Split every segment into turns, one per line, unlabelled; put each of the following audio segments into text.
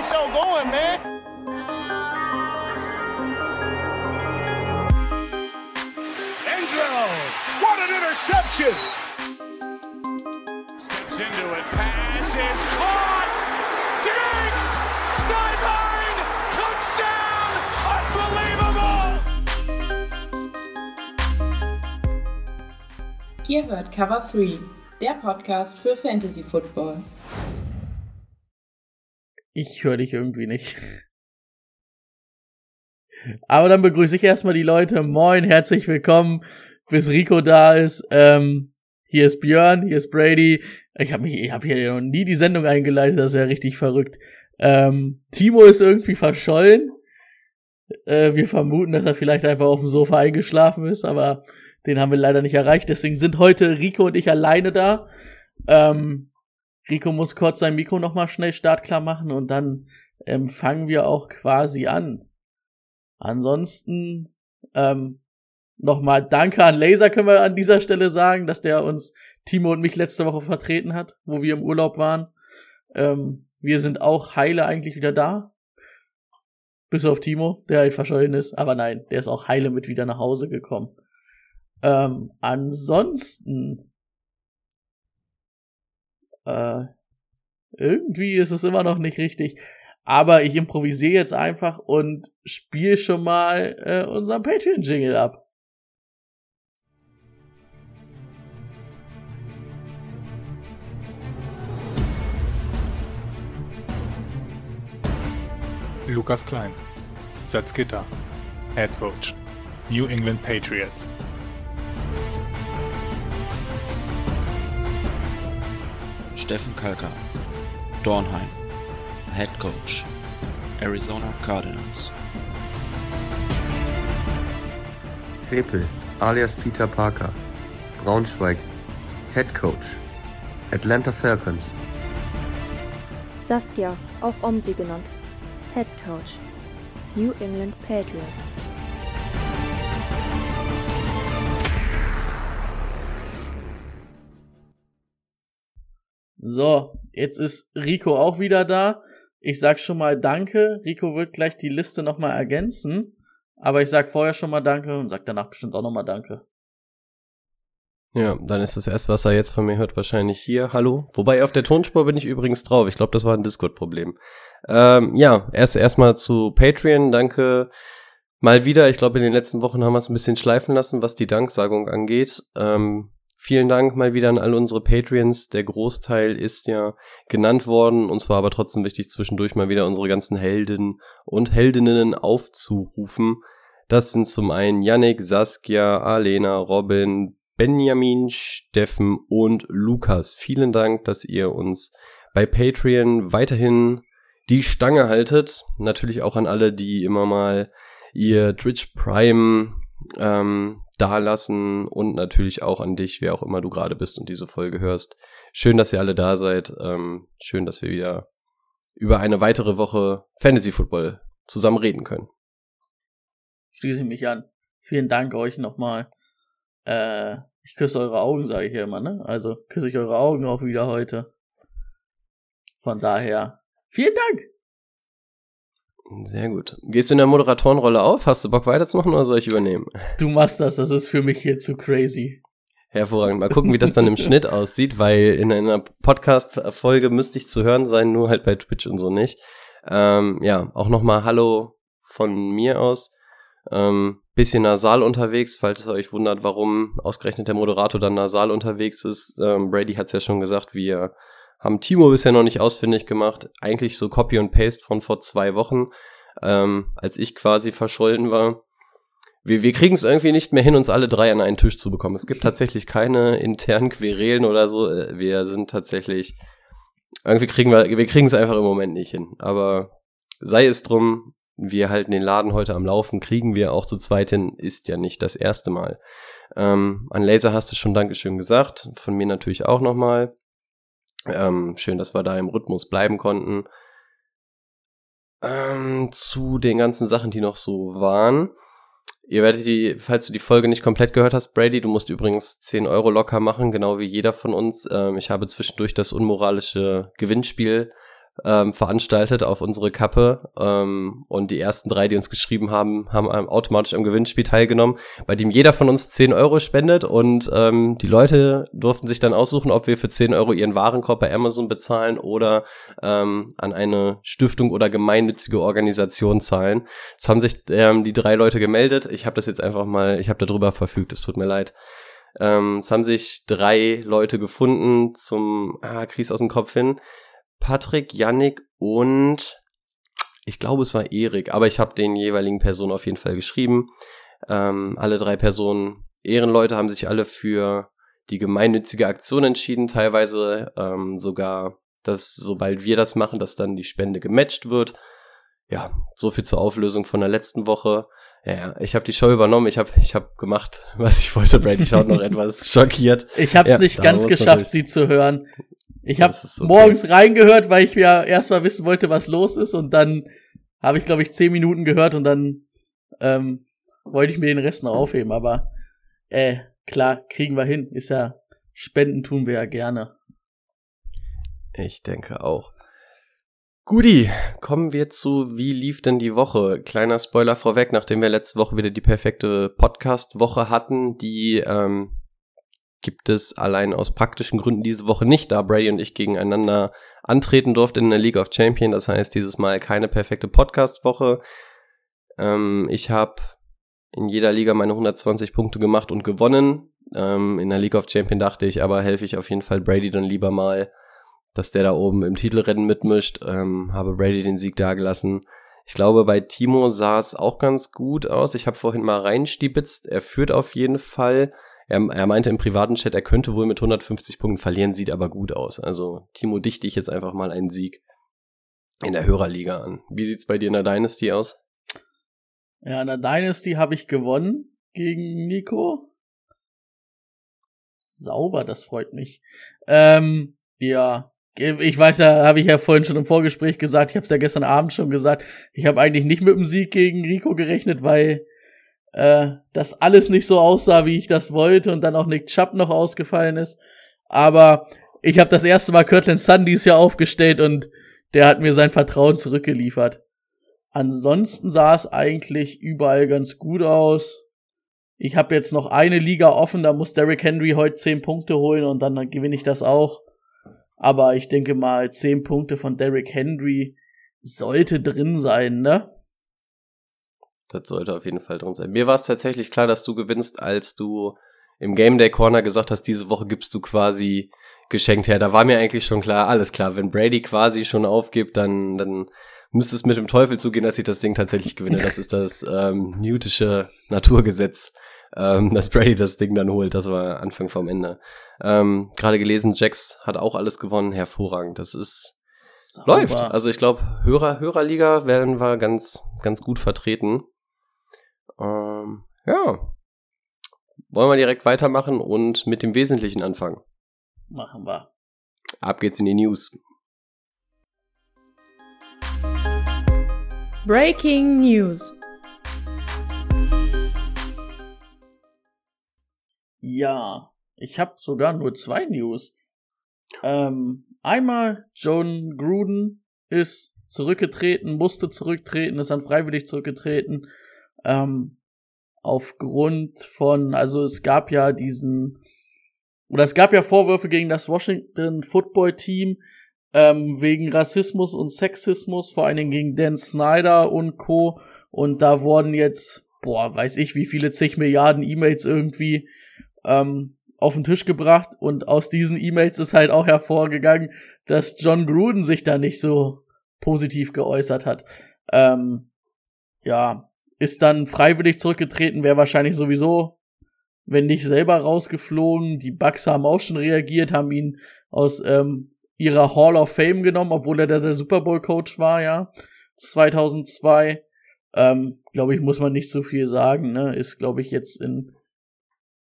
the show going, man.
Angelo, what an interception!
Steps into it, pass is caught! Diggs! Sideline! Touchdown! Unbelievable!
Ihr hört Cover 3, der Podcast für Fantasy Football.
Ich höre dich irgendwie nicht. Aber dann begrüße ich erstmal die Leute. Moin, herzlich willkommen, bis Rico da ist. Ähm, hier ist Björn, hier ist Brady. Ich habe habe hier noch nie die Sendung eingeleitet, das ist ja richtig verrückt. Ähm, Timo ist irgendwie verschollen. Äh, wir vermuten, dass er vielleicht einfach auf dem Sofa eingeschlafen ist, aber den haben wir leider nicht erreicht. Deswegen sind heute Rico und ich alleine da. Ähm, Rico muss kurz sein Mikro nochmal schnell startklar machen und dann ähm, fangen wir auch quasi an. Ansonsten ähm, nochmal Danke an Laser können wir an dieser Stelle sagen, dass der uns Timo und mich letzte Woche vertreten hat, wo wir im Urlaub waren. Ähm, wir sind auch heile eigentlich wieder da. Bis auf Timo, der halt verschollen ist. Aber nein, der ist auch heile mit wieder nach Hause gekommen. Ähm, ansonsten äh, irgendwie ist es immer noch nicht richtig. Aber ich improvisiere jetzt einfach und spiele schon mal äh, unseren Patreon-Jingle ab.
Lukas Klein, Salzgitter, Head New England Patriots.
Steffen Kalka, Dornheim, Head Coach, Arizona Cardinals.
Krepel, alias Peter Parker, Braunschweig, Head Coach, Atlanta Falcons.
Saskia, auch Omsi genannt, Head Coach, New England Patriots.
So, jetzt ist Rico auch wieder da. Ich sag schon mal Danke. Rico wird gleich die Liste nochmal ergänzen. Aber ich sag vorher schon mal Danke und sag danach bestimmt auch nochmal Danke.
Ja, dann ist das erste, was er jetzt von mir hört, wahrscheinlich hier. Hallo. Wobei auf der Tonspur bin ich übrigens drauf. Ich glaube, das war ein Discord-Problem. Ähm, ja, erst erstmal zu Patreon. Danke mal wieder. Ich glaube, in den letzten Wochen haben wir es ein bisschen schleifen lassen, was die Danksagung angeht. Ähm, vielen Dank mal wieder an all unsere Patreons. Der Großteil ist ja genannt worden. Uns war aber trotzdem wichtig, zwischendurch mal wieder unsere ganzen Helden und Heldinnen aufzurufen. Das sind zum einen Yannick, Saskia, Alena, Robin, Benjamin, Steffen und Lukas. Vielen Dank, dass ihr uns bei Patreon weiterhin die Stange haltet. Natürlich auch an alle, die immer mal ihr Twitch Prime ähm, dalassen und natürlich auch an dich, wer auch immer du gerade bist und diese Folge hörst. Schön, dass ihr alle da seid. Ähm, schön, dass wir wieder über eine weitere Woche Fantasy Football zusammen reden können.
Schließe ich mich an. Vielen Dank euch nochmal. Äh, ich küsse eure Augen, sage ich ja immer, ne? Also küsse ich eure Augen auch wieder heute. Von daher, vielen Dank.
Sehr gut. Gehst du in der Moderatorenrolle auf? Hast du Bock weiterzumachen oder soll ich übernehmen?
Du machst das, das ist für mich hier zu crazy.
Hervorragend. Mal gucken, wie das dann im Schnitt aussieht, weil in einer Podcast-Folge müsste ich zu hören sein, nur halt bei Twitch und so nicht. Ähm, ja, auch nochmal Hallo von mir aus. Ähm, bisschen nasal unterwegs, falls es euch wundert, warum ausgerechnet der Moderator dann nasal unterwegs ist. Ähm, Brady hat es ja schon gesagt, wir haben Timo bisher noch nicht ausfindig gemacht. Eigentlich so Copy und Paste von vor zwei Wochen, ähm, als ich quasi verschollen war. Wir, wir kriegen es irgendwie nicht mehr hin, uns alle drei an einen Tisch zu bekommen. Es gibt tatsächlich keine internen Querelen oder so. Äh, wir sind tatsächlich irgendwie kriegen wir wir kriegen es einfach im Moment nicht hin. Aber sei es drum, wir halten den Laden heute am Laufen, kriegen wir auch zu zweit hin, ist ja nicht das erste Mal. Ähm, an Laser hast du schon Dankeschön gesagt, von mir natürlich auch nochmal. Ähm, schön, dass wir da im Rhythmus bleiben konnten. Ähm, zu den ganzen Sachen, die noch so waren. Ihr werdet die, falls du die Folge nicht komplett gehört hast, Brady, du musst übrigens 10 Euro locker machen, genau wie jeder von uns. Ähm, ich habe zwischendurch das unmoralische Gewinnspiel ähm, veranstaltet auf unsere Kappe. Ähm, und die ersten drei, die uns geschrieben haben, haben automatisch am Gewinnspiel teilgenommen, bei dem jeder von uns 10 Euro spendet. Und ähm, die Leute durften sich dann aussuchen, ob wir für 10 Euro ihren Warenkorb bei Amazon bezahlen oder ähm, an eine Stiftung oder gemeinnützige Organisation zahlen. Es haben sich ähm, die drei Leute gemeldet. Ich habe das jetzt einfach mal, ich habe darüber verfügt, es tut mir leid. Ähm, es haben sich drei Leute gefunden zum, ah, krieg's aus dem Kopf hin. Patrick, Yannick und ich glaube, es war Erik, aber ich habe den jeweiligen Personen auf jeden Fall geschrieben. Ähm, alle drei Personen, Ehrenleute, haben sich alle für die gemeinnützige Aktion entschieden, teilweise ähm, sogar, dass sobald wir das machen, dass dann die Spende gematcht wird. Ja, so viel zur Auflösung von der letzten Woche. Ja, ich habe die Show übernommen, ich habe ich hab gemacht, was ich wollte. Brady schaut noch etwas schockiert.
Ich habe es
Ja,
nicht ganz geschafft, sie zu hören. Ich habe
okay.
morgens reingehört, weil ich ja erstmal wissen wollte, was los ist. Und dann habe ich, glaube ich, zehn Minuten gehört und dann ähm, wollte ich mir den Rest noch aufheben. Aber äh, klar, kriegen wir hin. Ist ja, Spenden tun wir ja gerne.
Ich denke auch. Guti, kommen wir zu, wie lief denn die Woche? Kleiner Spoiler vorweg, nachdem wir letzte Woche wieder die perfekte Podcast-Woche hatten, die ähm, gibt es allein aus praktischen Gründen diese Woche nicht, da Brady und ich gegeneinander antreten durften in der League of Champions. Das heißt, dieses Mal keine perfekte Podcast-Woche. Ähm, ich habe in jeder Liga meine 120 Punkte gemacht und gewonnen. Ähm, in der League of Champions dachte ich, aber helfe ich auf jeden Fall Brady dann lieber mal dass der da oben im Titelrennen mitmischt. Ähm, habe Brady den Sieg dagelassen. Ich glaube, bei Timo sah es auch ganz gut aus. Ich habe vorhin mal reinstibitzt. Er führt auf jeden Fall. Er, er meinte im privaten Chat, er könnte wohl mit 150 Punkten verlieren, sieht aber gut aus. Also Timo dichte ich jetzt einfach mal einen Sieg in der Hörerliga an. Wie sieht's bei dir in der Dynasty aus?
Ja, in der Dynasty habe ich gewonnen gegen Nico. Sauber, das freut mich. Ähm, ja, ich weiß ja, habe ich ja vorhin schon im Vorgespräch gesagt, ich habe es ja gestern Abend schon gesagt, ich habe eigentlich nicht mit dem Sieg gegen Rico gerechnet, weil äh, das alles nicht so aussah, wie ich das wollte und dann auch Nick Chubb noch ausgefallen ist. Aber ich habe das erste Mal Kirtland Sun dieses Jahr aufgestellt und der hat mir sein Vertrauen zurückgeliefert. Ansonsten sah es eigentlich überall ganz gut aus. Ich habe jetzt noch eine Liga offen, da muss Derrick Henry heute 10 Punkte holen und dann gewinne ich das auch. Aber ich denke mal, 10 Punkte von Derrick Henry sollte drin sein, ne?
Das sollte auf jeden Fall drin sein. Mir war es tatsächlich klar, dass du gewinnst, als du im Game Day Corner gesagt hast, diese Woche gibst du quasi geschenkt her. Da war mir eigentlich schon klar, alles klar, wenn Brady quasi schon aufgibt, dann, dann müsste es mit dem Teufel zugehen, dass ich das Ding tatsächlich gewinne. Das ist das ähm, newtische Naturgesetz, ähm, dass Brady das Ding dann holt. Das war Anfang vom Ende. Ähm, Gerade gelesen, Jax hat auch alles gewonnen, hervorragend. Das ist
Sauber.
läuft. Also ich glaube, Hörer, Hörerliga werden wir ganz, ganz gut vertreten. Ähm, ja. Wollen wir direkt weitermachen und mit dem Wesentlichen anfangen.
Machen wir.
Ab geht's in die News.
Breaking News.
Ja, ich habe sogar nur zwei News. Ähm, einmal John Gruden ist zurückgetreten, musste zurücktreten, ist dann freiwillig zurückgetreten. Ähm, aufgrund von, also es gab ja diesen, oder es gab ja Vorwürfe gegen das Washington Football Team ähm, wegen Rassismus und Sexismus, vor allen Dingen gegen Dan Snyder und Co. Und da wurden jetzt, boah, weiß ich, wie viele zig Milliarden E-Mails irgendwie ähm, auf den Tisch gebracht. Und aus diesen E-Mails ist halt auch hervorgegangen, dass John Gruden sich da nicht so positiv geäußert hat. Ähm, ja, ist dann freiwillig zurückgetreten, wäre wahrscheinlich sowieso, wenn nicht selber rausgeflogen. Die Bucks haben auch schon reagiert, haben ihn aus ähm, ihrer Hall of Fame genommen, obwohl er der, der Super Bowl Coach war, ja, 2002. Ähm, glaube ich, muss man nicht so viel sagen, ne? Ist, glaube ich, jetzt in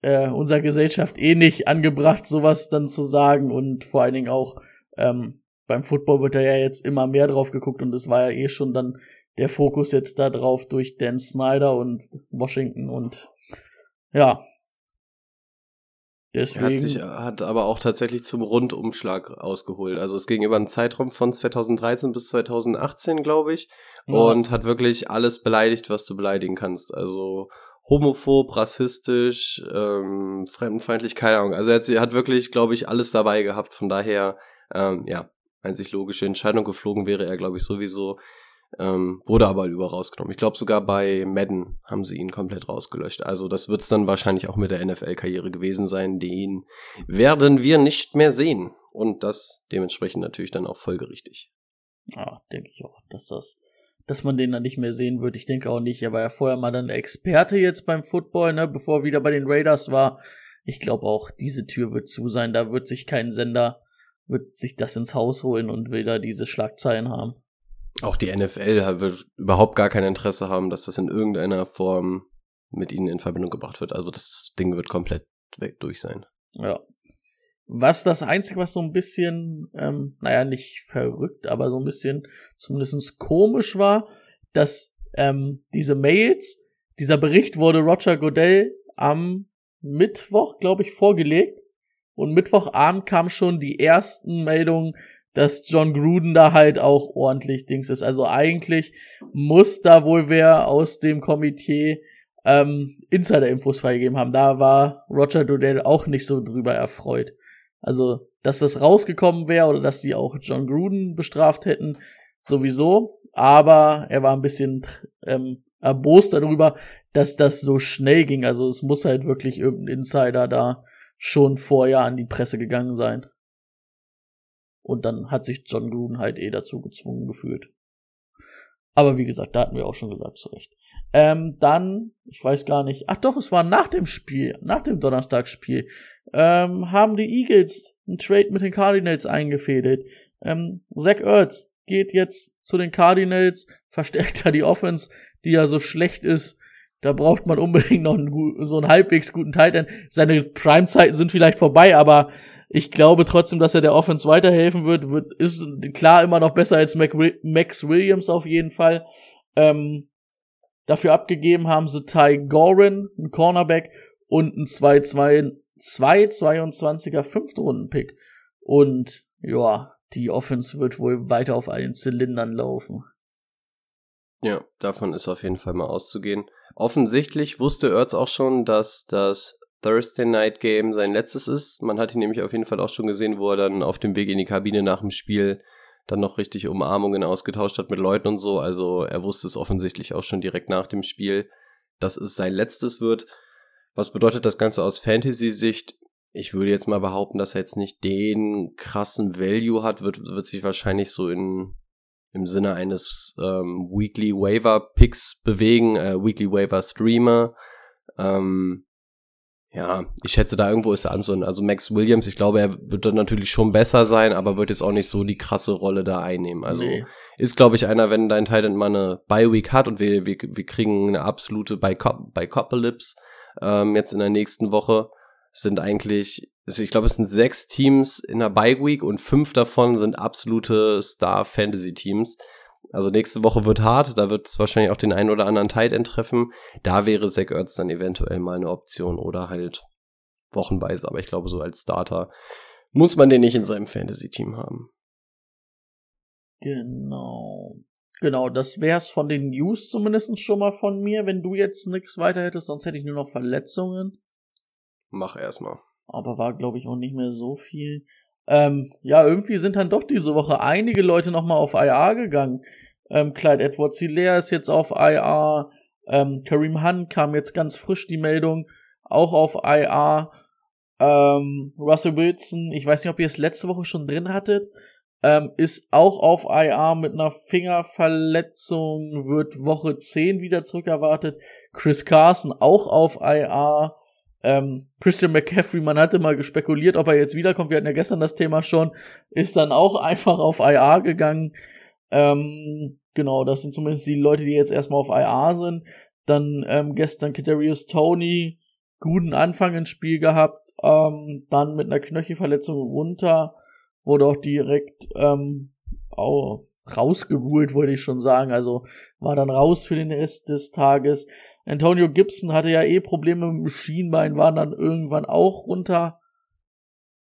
äh, unserer Gesellschaft eh nicht angebracht, sowas dann zu sagen und vor allen Dingen auch ähm, beim Football wird da ja jetzt immer mehr drauf geguckt und es war ja eh schon dann der Fokus jetzt da drauf durch Dan Snyder und Washington und ja. Deswegen.
Er hat sich hat aber auch tatsächlich zum Rundumschlag ausgeholt. Also es ging über einen Zeitraum von 2013 bis 2018, glaube ich, ja. und hat wirklich alles beleidigt, was du beleidigen kannst. Also homophob, rassistisch, ähm, fremdenfeindlich, keine Ahnung. Also er hat, er hat wirklich, glaube ich, alles dabei gehabt. Von daher, ähm, ja, einzig logische Entscheidung geflogen wäre er, glaube ich, sowieso. Ähm, wurde aber über rausgenommen. Ich glaube sogar bei Madden haben sie ihn komplett rausgelöscht. Also das wird es dann wahrscheinlich auch mit der NFL-Karriere gewesen sein. Den werden wir nicht mehr sehen. Und das dementsprechend natürlich dann auch folgerichtig.
Ja, denke ich auch, dass das, dass man den dann nicht mehr sehen wird. Ich denke auch nicht. Er war ja vorher mal dann Experte jetzt beim Football, ne, bevor er wieder bei den Raiders war. Ich glaube auch, diese Tür wird zu sein. Da wird sich kein Sender, wird sich das ins Haus holen und will da diese Schlagzeilen haben.
Auch die NFL wird überhaupt gar kein Interesse haben, dass das in irgendeiner Form mit ihnen in Verbindung gebracht wird. Also das Ding wird komplett weg durch sein.
Ja. Was das Einzige, was so ein bisschen, ähm, naja, nicht verrückt, aber so ein bisschen zumindest komisch war, dass ähm, diese Mails, dieser Bericht wurde Roger Godell am Mittwoch, glaube ich, vorgelegt. Und Mittwochabend kam schon die ersten Meldungen, dass John Gruden da halt auch ordentlich Dings ist. Also eigentlich muss da wohl wer aus dem Komitee ähm, Insider-Infos freigegeben haben. Da war Roger Dodell auch nicht so drüber erfreut. Also, dass das rausgekommen wäre oder dass die auch John Gruden bestraft hätten, sowieso. Aber er war ein bisschen ähm, erbost darüber, dass das so schnell ging. Also es muss halt wirklich irgendein Insider da schon vorher an die Presse gegangen sein. Und dann hat sich John Gruden halt eh dazu gezwungen gefühlt. Aber wie gesagt, da hatten wir auch schon gesagt, zu Recht. Ähm, dann, ich weiß gar nicht, ach doch, es war nach dem Spiel, nach dem Donnerstagsspiel, ähm, haben die Eagles einen Trade mit den Cardinals eingefädelt. Ähm, Zach Ertz geht jetzt zu den Cardinals, verstärkt da die Offense, die ja so schlecht ist. Da braucht man unbedingt noch einen, so einen halbwegs guten Titan. Seine Prime-Zeiten sind vielleicht vorbei, aber ich glaube trotzdem, dass er der Offense weiterhelfen wird. wird ist klar immer noch besser als Mac, Max Williams auf jeden Fall. Ähm, dafür abgegeben haben sie Ty Gorin, ein Cornerback, und ein 2-22er Fünftrunden-Pick. Und ja, die Offense wird wohl weiter auf allen Zylindern laufen.
Ja, davon ist auf jeden Fall mal auszugehen. Offensichtlich wusste Ertz auch schon, dass das Thursday Night Game sein letztes ist. Man hat ihn nämlich auf jeden Fall auch schon gesehen, wo er dann auf dem Weg in die Kabine nach dem Spiel dann noch richtig Umarmungen ausgetauscht hat mit Leuten und so. Also er wusste es offensichtlich auch schon direkt nach dem Spiel, dass es sein letztes wird. Was bedeutet das Ganze aus Fantasy-Sicht? Ich würde jetzt mal behaupten, dass er jetzt nicht den krassen Value hat, wird, wird sich wahrscheinlich so in, im Sinne eines ähm, Weekly Waiver Picks bewegen, äh, Weekly Waiver Streamer. Ähm, ja, ich schätze, da irgendwo ist er anzuhören. Also Max Williams, ich glaube, er wird dann natürlich schon besser sein, aber wird jetzt auch nicht so die krasse Rolle da einnehmen. Also nee. ist, glaube ich, einer, wenn dein Titan mal eine Bye-Week hat und wir, wir, wir kriegen eine absolute Bicopalypse ähm, jetzt in der nächsten Woche, sind eigentlich, ich glaube, es sind sechs Teams in der Bye-Week und fünf davon sind absolute Star-Fantasy-Teams. Also nächste Woche wird hart, da wird es wahrscheinlich auch den einen oder anderen Tight End treffen. Da wäre Zach Ertz dann eventuell mal eine Option oder halt wochenweise, aber ich glaube so als Starter muss man den nicht in seinem Fantasy-Team haben.
Genau. Genau, das wär's von den News zumindest schon mal von mir, wenn du jetzt nichts weiter hättest, sonst hätte ich nur noch Verletzungen.
Mach erstmal.
Aber war, glaube ich, auch nicht mehr so viel. Ähm, ja, irgendwie sind dann doch diese Woche einige Leute nochmal auf IR gegangen. Ähm, Clyde Edwards Hilaire ist jetzt auf IR. Ähm, Kareem Hunt kam jetzt ganz frisch die Meldung, auch auf IR. Ähm, Russell Wilson, ich weiß nicht, ob ihr es letzte Woche schon drin hattet, ähm, ist auch auf IR mit einer Fingerverletzung, wird Woche 10 wieder zurückerwartet. Chris Carson auch auf IR. Ähm, Christian McCaffrey, man hatte mal gespekuliert, ob er jetzt wiederkommt. Wir hatten ja gestern das Thema schon, ist dann auch einfach auf IR gegangen. Ähm, genau, das sind zumindest die Leute, die jetzt erstmal auf IR sind. Dann ähm, gestern Kadarius Tony, guten Anfang ins Spiel gehabt, ähm, dann mit einer Knöchelverletzung runter, wurde auch direkt ähm, auch rausgeholt, wollte ich schon sagen. Also war dann raus für den Rest des Tages. Antonio Gibson hatte ja eh Probleme mit dem Schienbein, war dann irgendwann auch runter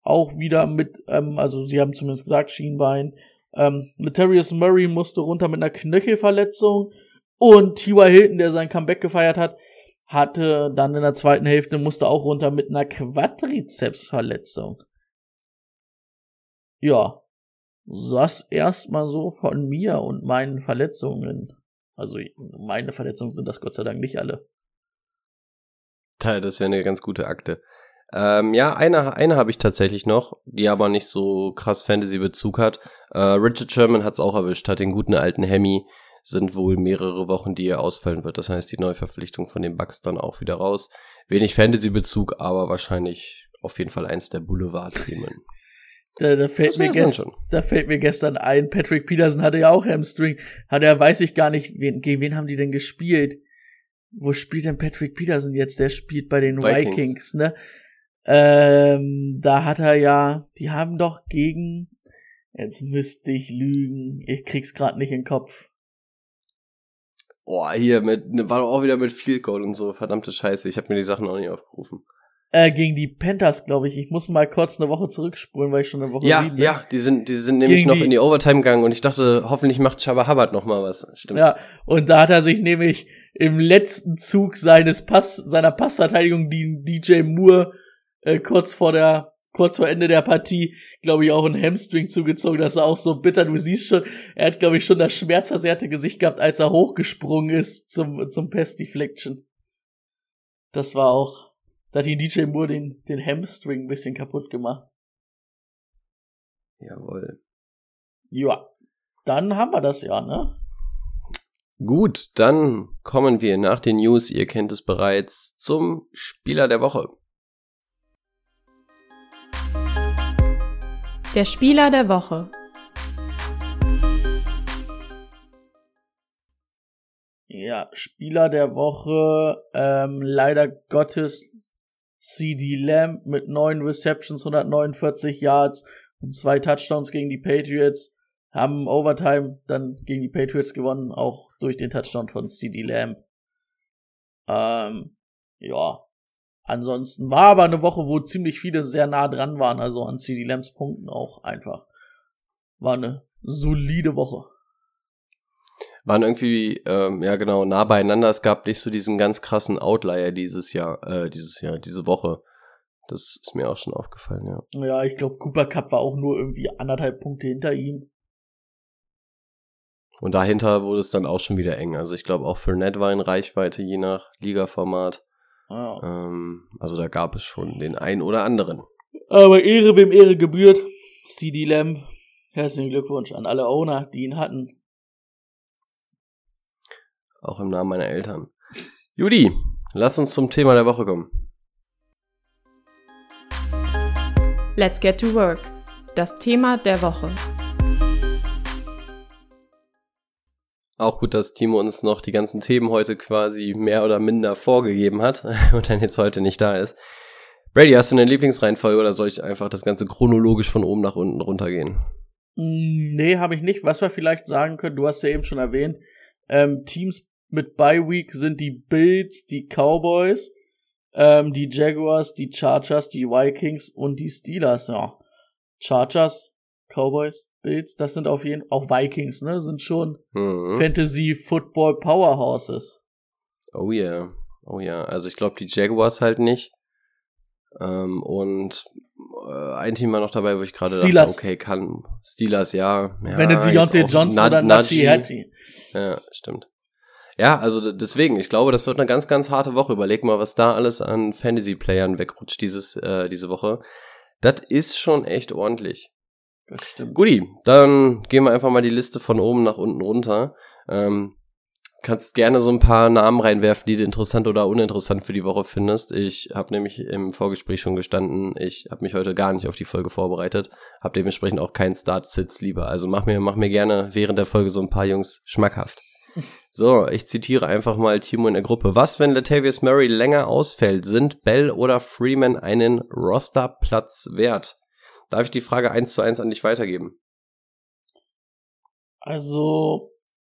auch wieder mit, ähm, also sie haben zumindest gesagt, Schienbein. Ähm, Letarius Murray musste runter mit einer Knöchelverletzung und T.Y. Hilton, der sein Comeback gefeiert hat, hatte dann in der zweiten Hälfte, musste auch runter mit einer Quadrizepsverletzung. Ja, das erstmal so von mir und meinen Verletzungen. Also meine Verletzungen sind das Gott sei Dank nicht alle.
Das wäre eine ganz gute Akte. Ähm, ja, eine, eine habe ich tatsächlich noch, die aber nicht so krass Fantasy-Bezug hat. Äh, Richard Sherman hat es auch erwischt, hat den guten alten Hemi. Sind wohl mehrere Wochen, die er ausfallen wird. Das heißt, die Neuverpflichtung von den Bucks dann auch wieder raus. Wenig Fantasy-Bezug, aber wahrscheinlich auf jeden Fall eins der Boulevard-Themen.
Da, da, fällt mir gest, da fällt mir gestern ein, Patrick Peterson hatte ja auch Hamstring. Hat er, weiß ich gar nicht, wen, gegen wen haben die denn gespielt? Wo spielt denn Patrick Peterson jetzt? Der spielt bei den Vikings, Vikings ne? Ähm, da hat er ja, die haben doch gegen, jetzt müsste ich lügen, ich krieg's grad nicht in den Kopf.
Boah, hier mit, war doch auch wieder mit Field Goal und so, verdammte Scheiße, ich habe mir die Sachen auch nicht aufgerufen.
Äh, gegen die Panthers, glaube ich. Ich muss mal kurz eine Woche zurückspulen, weil ich schon eine Woche
Ja, sieben, ja, die sind, die sind nämlich noch die, in die Overtime gegangen und ich dachte, hoffentlich macht Chaba Hubbard noch mal was. Stimmt.
Ja, und da hat er sich nämlich im letzten Zug seines Pass, seiner Passverteidigung, die DJ Moore äh, kurz vor der kurz vor Ende der Partie, glaube ich, auch ein Hamstring zugezogen. Das ist auch so bitter. Du siehst schon, er hat, glaube ich, schon das schmerzversehrte Gesicht gehabt, als er hochgesprungen ist zum, zum Pass Deflection. Das war auch, da hat ihn DJ Moore den, den Hamstring ein bisschen kaputt gemacht.
Jawohl.
Ja. Dann haben wir das ja, ne?
Gut, dann kommen wir nach den News, ihr kennt es bereits, zum Spieler der Woche.
Der Spieler der Woche.
Ja, Spieler der Woche, ähm, leider Gottes CD Lamb mit neun Receptions, 149 Yards und zwei Touchdowns gegen die Patriots, haben Overtime dann gegen die Patriots gewonnen, auch durch den Touchdown von CD Lamb. Ähm, ja, Ansonsten war aber eine Woche, wo ziemlich viele sehr nah dran waren, also an CD Lambs Punkten auch einfach. War eine solide Woche.
Waren irgendwie, ähm, ja genau, nah beieinander. Es gab nicht so diesen ganz krassen Outlier dieses Jahr, äh, dieses Jahr, diese Woche. Das ist mir auch schon aufgefallen, ja.
Ja, ich glaube, Cooper Cup war auch nur irgendwie anderthalb Punkte hinter ihm.
Und dahinter wurde es dann auch schon wieder eng. Also ich glaube auch für Net war in Reichweite, je nach Ligaformat.
Ah.
Ähm, also da gab es schon den einen oder anderen.
Aber Ehre wem Ehre gebührt. CD Lamb, herzlichen Glückwunsch an alle Owner, die ihn hatten.
Auch im Namen meiner Eltern. Judy, lass uns zum Thema der Woche kommen.
Let's get to work. Das Thema der Woche.
Auch gut, dass Timo uns noch die ganzen Themen heute quasi mehr oder minder vorgegeben hat und dann jetzt heute nicht da ist. Brady, hast du eine Lieblingsreihenfolge oder soll ich einfach das Ganze chronologisch von oben nach unten runtergehen?
Nee, habe ich nicht. Was wir vielleicht sagen können, du hast ja eben schon erwähnt, ähm, Teams mit Bye Week sind die Bills, die Cowboys, ähm, die Jaguars, die Chargers, die Vikings und die Steelers. Ja. Chargers, Cowboys, Bills, das sind auf jeden auch Vikings, ne, sind schon mhm. Fantasy Football Powerhouses.
Oh ja, yeah. oh ja. Yeah. Also ich glaube die Jaguars halt nicht. Ähm, und äh, ein Team war noch dabei, wo ich gerade dachte, okay, kann Steelers, ja. ja
Wenn du Deontay Johnson Na oder Najee Hattie.
Ja, stimmt. Ja, also deswegen, ich glaube, das wird eine ganz, ganz harte Woche. Überleg mal, was da alles an Fantasy-Playern wegrutscht dieses, äh, diese Woche. Das ist schon echt ordentlich.
Das stimmt.
Guti, dann gehen wir einfach mal die Liste von oben nach unten runter. Ähm, kannst gerne so ein paar Namen reinwerfen, die du interessant oder uninteressant für die Woche findest. Ich habe nämlich im Vorgespräch schon gestanden, ich habe mich heute gar nicht auf die Folge vorbereitet, habe dementsprechend auch keinen Start-Sitz lieber. Also mach mir, mach mir gerne während der Folge so ein paar Jungs schmackhaft. So, ich zitiere einfach mal Timo in der Gruppe. Was, wenn Latavius Murray länger ausfällt? Sind Bell oder Freeman einen Rosterplatz wert? Darf ich die Frage eins zu eins an dich weitergeben?
Also,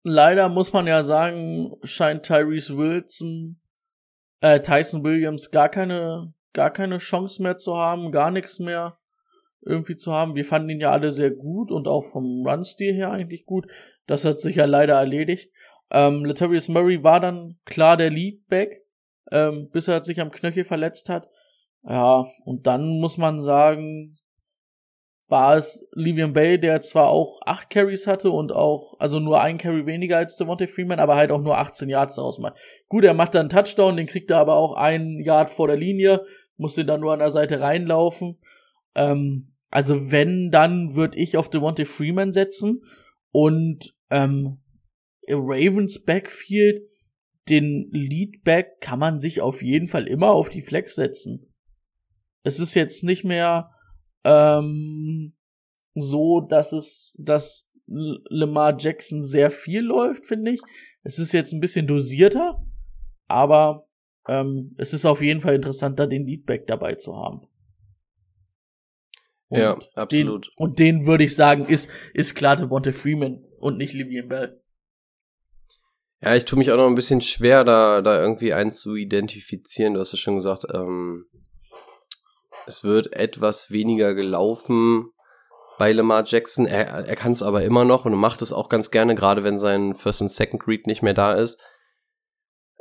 leider muss man ja sagen, scheint Tyrese Wilson, äh, Tyson Williams gar keine, gar keine Chance mehr zu haben, gar nichts mehr. Irgendwie zu haben. Wir fanden ihn ja alle sehr gut und auch vom Run-Stil her eigentlich gut. Das hat sich ja leider erledigt. Ähm, Latavius Murray war dann klar der Leadback, ähm, bis er sich am Knöchel verletzt hat. Ja, und dann muss man sagen, war es Livian Bay, der zwar auch acht Carries hatte und auch, also nur ein Carry weniger als Devontae Freeman, aber halt auch nur 18 Yards daraus macht. Gut, er macht dann einen Touchdown, den kriegt er aber auch einen Yard vor der Linie, muss den dann nur an der Seite reinlaufen. Ähm, also wenn, dann würde ich auf Devontae Freeman setzen und ähm, Ravens Backfield, den Leadback kann man sich auf jeden Fall immer auf die Flex setzen. Es ist jetzt nicht mehr ähm, so, dass es, dass Lamar Jackson sehr viel läuft, finde ich. Es ist jetzt ein bisschen dosierter, aber ähm, es ist auf jeden Fall interessanter, den Leadback dabei zu haben.
Und ja, absolut.
Den, und den würde ich sagen, ist, ist klar Devonta Freeman und nicht Livian Bell.
Ja, ich tue mich auch noch ein bisschen schwer, da, da irgendwie eins zu identifizieren. Du hast ja schon gesagt, ähm, es wird etwas weniger gelaufen bei Lamar Jackson. Er, er kann es aber immer noch und macht es auch ganz gerne, gerade wenn sein First und Second Read nicht mehr da ist.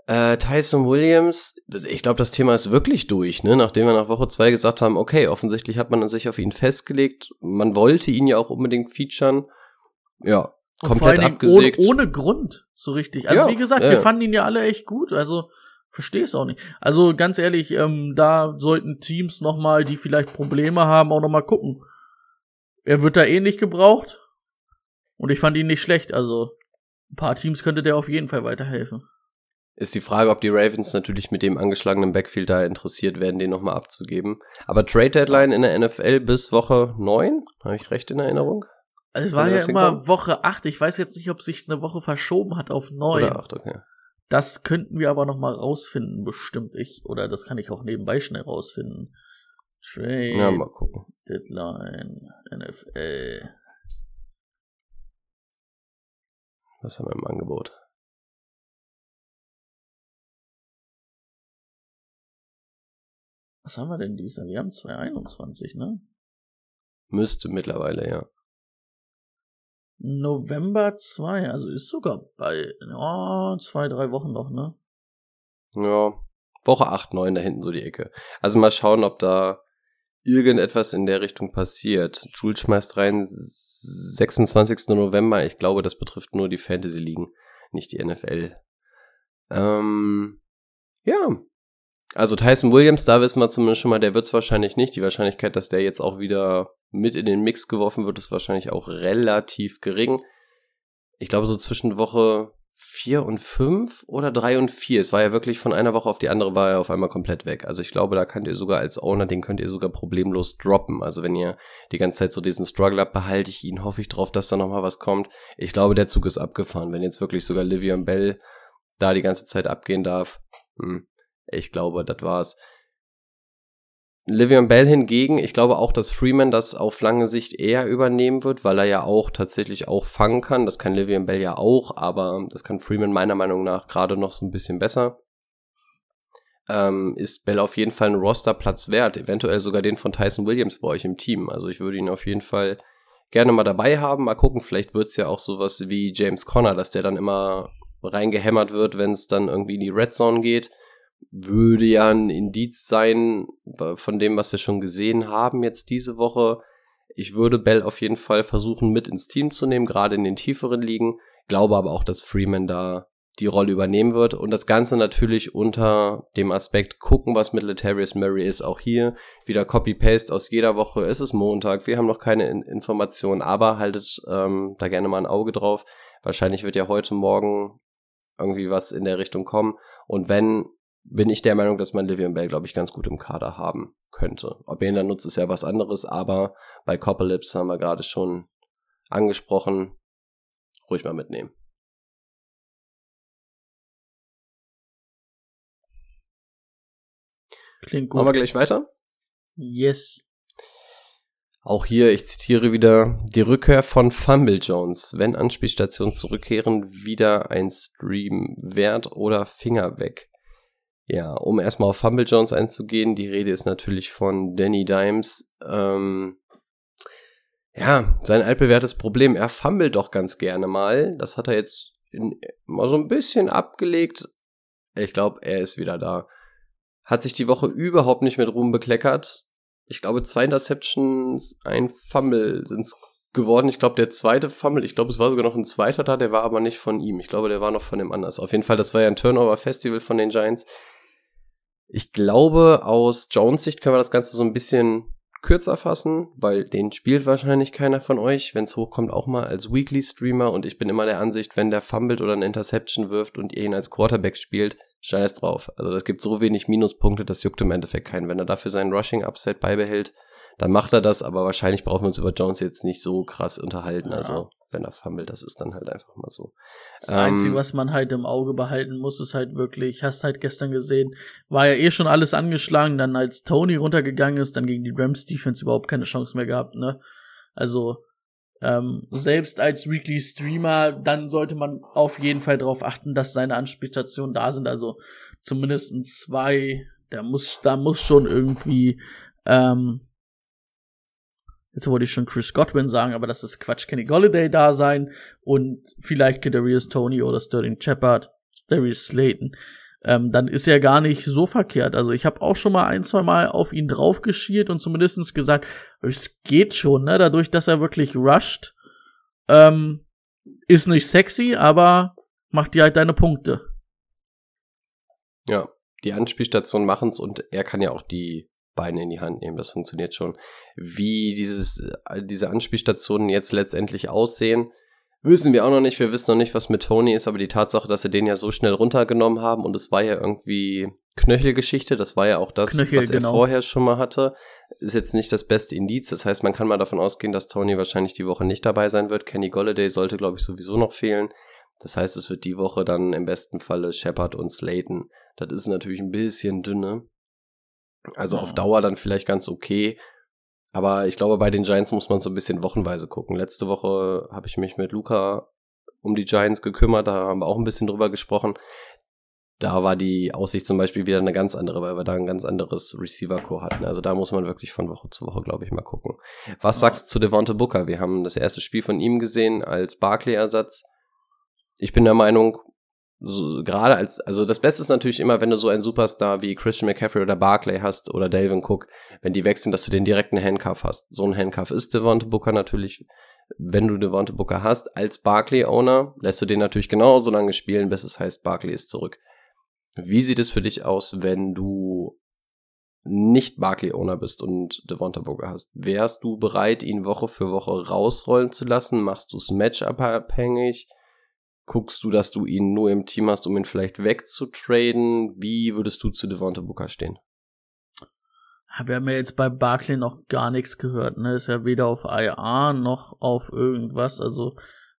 Äh, Tyson Williams, ich glaube, das Thema ist wirklich durch, ne? Nachdem wir nach Woche zwei gesagt haben, okay, offensichtlich hat man sich auf ihn festgelegt. Man wollte ihn ja auch unbedingt featuren. Ja, und komplett abgesägt.
Ohne, ohne, Grund, so richtig. Also
ja,
wie gesagt,
ja.
wir fanden ihn ja alle echt gut. Also verstehe es auch nicht. Also ganz ehrlich, ähm, da sollten Teams noch mal, die vielleicht Probleme haben, auch noch mal gucken. Er wird da eh nicht gebraucht und ich fand ihn nicht schlecht. Also ein paar Teams könnte der auf jeden Fall weiterhelfen.
Ist die Frage, ob die Ravens natürlich mit dem angeschlagenen Backfield da interessiert werden, den nochmal abzugeben. Aber Trade Deadline in der NFL bis Woche 9? Habe ich recht in Erinnerung?
Also es war ja immer hinkommen? Woche 8. Ich weiß jetzt nicht, ob sich eine Woche verschoben hat auf 9.
Oder 8, okay.
Das könnten wir aber noch mal rausfinden, bestimmt ich. Oder das kann ich auch nebenbei schnell rausfinden. Trade
ja, mal gucken.
Deadline NFL.
Was haben wir im Angebot?
Was haben wir denn dieses Jahr? Wir haben 2021, ne?
Müsste mittlerweile, ja.
November 2, also ist sogar bei oh, zwei, drei Wochen noch, ne?
Ja, Woche 8, 9 da hinten so die Ecke. Also mal schauen, ob da irgendetwas in der Richtung passiert. Jules schmeißt rein 26. November. Ich glaube, das betrifft nur die Fantasy-Ligen, nicht die NFL. Ähm, ja, also Tyson Williams, da wissen wir zumindest schon mal, der wird's wahrscheinlich nicht. Die Wahrscheinlichkeit, dass der jetzt auch wieder mit in den Mix geworfen wird, ist wahrscheinlich auch relativ gering. Ich glaube so zwischen Woche vier und fünf oder drei und vier. Es war ja wirklich von einer Woche auf die andere war er auf einmal komplett weg. Also ich glaube, da könnt ihr sogar als Owner, den könnt ihr sogar problemlos droppen. Also wenn ihr die ganze Zeit so diesen Struggle habt, behalte ich ihn, hoffe ich drauf, dass da nochmal was kommt. Ich glaube, der Zug ist abgefahren. Wenn jetzt wirklich sogar Livian Bell da die ganze Zeit abgehen darf, hm, ich glaube, das war's. Livian Bell hingegen, ich glaube auch, dass Freeman das auf lange Sicht eher übernehmen wird, weil er ja auch tatsächlich auch fangen kann. Das kann Livian Bell ja auch, aber das kann Freeman meiner Meinung nach gerade noch so ein bisschen besser. Ähm, ist Bell auf jeden Fall ein Rosterplatz wert, eventuell sogar den von Tyson Williams bei euch im Team. Also ich würde ihn auf jeden Fall gerne mal dabei haben. Mal gucken, vielleicht wird's ja auch sowas wie James Conner, dass der dann immer reingehämmert wird, wenn es dann irgendwie in die Red Zone geht würde ja ein Indiz sein von dem, was wir schon gesehen haben jetzt diese Woche. Ich würde Bell auf jeden Fall versuchen mit ins Team zu nehmen, gerade in den tieferen Ligen. Glaube aber auch, dass Freeman da die Rolle übernehmen wird und das Ganze natürlich unter dem Aspekt gucken, was mit Letarius Murray ist. Auch hier wieder Copy-Paste aus jeder Woche. Es ist Montag, wir haben noch keine In Informationen, aber haltet ähm, da gerne mal ein Auge drauf. Wahrscheinlich wird ja heute Morgen irgendwie was in der Richtung kommen. Und wenn bin ich der Meinung, dass man Livian Bell, glaube ich, ganz gut im Kader haben könnte. Ob er ihn dann nutzt, ist ja was anderes, aber bei Copperlips haben wir gerade schon angesprochen. Ruhig mal mitnehmen.
Klingt gut.
Machen wir gleich weiter?
Yes.
Auch hier, ich zitiere wieder, die Rückkehr von Fumble Jones. Wenn Anspielstationen zurückkehren, wieder ein Stream wert oder Finger weg. Ja, um erstmal auf Fumble Jones einzugehen, die Rede ist natürlich von Danny Dimes. Ähm, ja, sein altbewährtes Problem, er fummelt doch ganz gerne mal. Das hat er jetzt in, mal so ein bisschen abgelegt. Ich glaube, er ist wieder da. Hat sich die Woche überhaupt nicht mit Ruhm bekleckert. Ich glaube, zwei Interceptions, ein Fumble sind's geworden. Ich glaube, der zweite Fumble, ich glaube, es war sogar noch ein zweiter da, der war aber nicht von ihm. Ich glaube, der war noch von dem anders. Auf jeden Fall, das war ja ein Turnover-Festival von den Giants. Ich glaube, aus Jones Sicht können wir das Ganze so ein bisschen kürzer fassen, weil den spielt wahrscheinlich keiner von euch, wenn es hochkommt, auch mal als Weekly Streamer und ich bin immer der Ansicht, wenn der fummelt oder eine Interception wirft und ihr ihn als Quarterback spielt, scheiß drauf. Also das gibt so wenig Minuspunkte, das juckt im Endeffekt keinen. Wenn er dafür seinen Rushing Upside beibehält, dann macht er das, aber wahrscheinlich brauchen wir uns über Jones jetzt nicht so krass unterhalten. Ja. Also wenn er fummelt, das ist dann halt einfach mal so.
Das ähm, Einzige, was man halt im Auge behalten muss, ist halt wirklich, hast halt gestern gesehen, war ja eh schon alles angeschlagen, dann als Tony runtergegangen ist, dann gegen die Rams Defense überhaupt keine Chance mehr gehabt, ne? Also, ähm, selbst als Weekly Streamer, dann sollte man auf jeden Fall darauf achten, dass seine Anspielstationen da sind, also zumindest zwei, da muss, da muss schon irgendwie, ähm, Jetzt wollte ich schon Chris Godwin sagen, aber das ist Quatsch. Kenny Golliday da sein und vielleicht Kadarius Tony oder Sterling Shepard, Darius Slayton. Ähm, dann ist er gar nicht so verkehrt. Also ich habe auch schon mal ein, zwei Mal auf ihn draufgeschielt und zumindestens gesagt, es geht schon, ne? Dadurch, dass er wirklich rusht, ähm, ist nicht sexy, aber macht dir halt deine Punkte.
Ja, die Anspielstationen machen's und er kann ja auch die Beine in die Hand nehmen. Das funktioniert schon. Wie dieses, diese Anspielstationen jetzt letztendlich aussehen, wissen wir auch noch nicht. Wir wissen noch nicht, was mit Tony ist, aber die Tatsache, dass sie den ja so schnell runtergenommen haben und es war ja irgendwie Knöchelgeschichte, das war ja auch das, Knöchel, was er genau. vorher schon mal hatte, ist jetzt nicht das beste Indiz. Das heißt, man kann mal davon ausgehen, dass Tony wahrscheinlich die Woche nicht dabei sein wird. Kenny Golladay sollte, glaube ich, sowieso noch fehlen. Das heißt, es wird die Woche dann im besten Falle Shepard und Slayton. Das ist natürlich ein bisschen dünne. Also auf Dauer dann vielleicht ganz okay. Aber ich glaube, bei den Giants muss man so ein bisschen wochenweise gucken. Letzte Woche habe ich mich mit Luca um die Giants gekümmert, da haben wir auch ein bisschen drüber gesprochen. Da war die Aussicht zum Beispiel wieder eine ganz andere, weil wir da ein ganz anderes Receiver-Core hatten. Also da muss man wirklich von Woche zu Woche, glaube ich, mal gucken. Was sagst du zu Devonta Booker? Wir haben das erste Spiel von ihm gesehen als Barkley-Ersatz. Ich bin der Meinung, so, gerade als, also das Beste ist natürlich immer, wenn du so einen Superstar wie Christian McCaffrey oder Barclay hast oder Dalvin Cook, wenn die wechseln, dass du den direkten Handcuff hast. So ein Handcuff ist Devonta Booker natürlich. Wenn du Devonta Booker hast, als Barclay-Owner, lässt du den natürlich genauso lange spielen, bis es heißt, Barclay ist zurück. Wie sieht es für dich aus, wenn du nicht Barclay-Owner bist und Devonta Booker hast? Wärst du bereit, ihn Woche für Woche rausrollen zu lassen? Machst du es Matchup abhängig? Guckst du, dass du ihn nur im Team hast, um ihn vielleicht wegzutraden? Wie würdest du zu Devonta Booker stehen?
Wir haben ja jetzt bei Barclay noch gar nichts gehört, ne? Ist ja weder auf IA noch auf irgendwas, also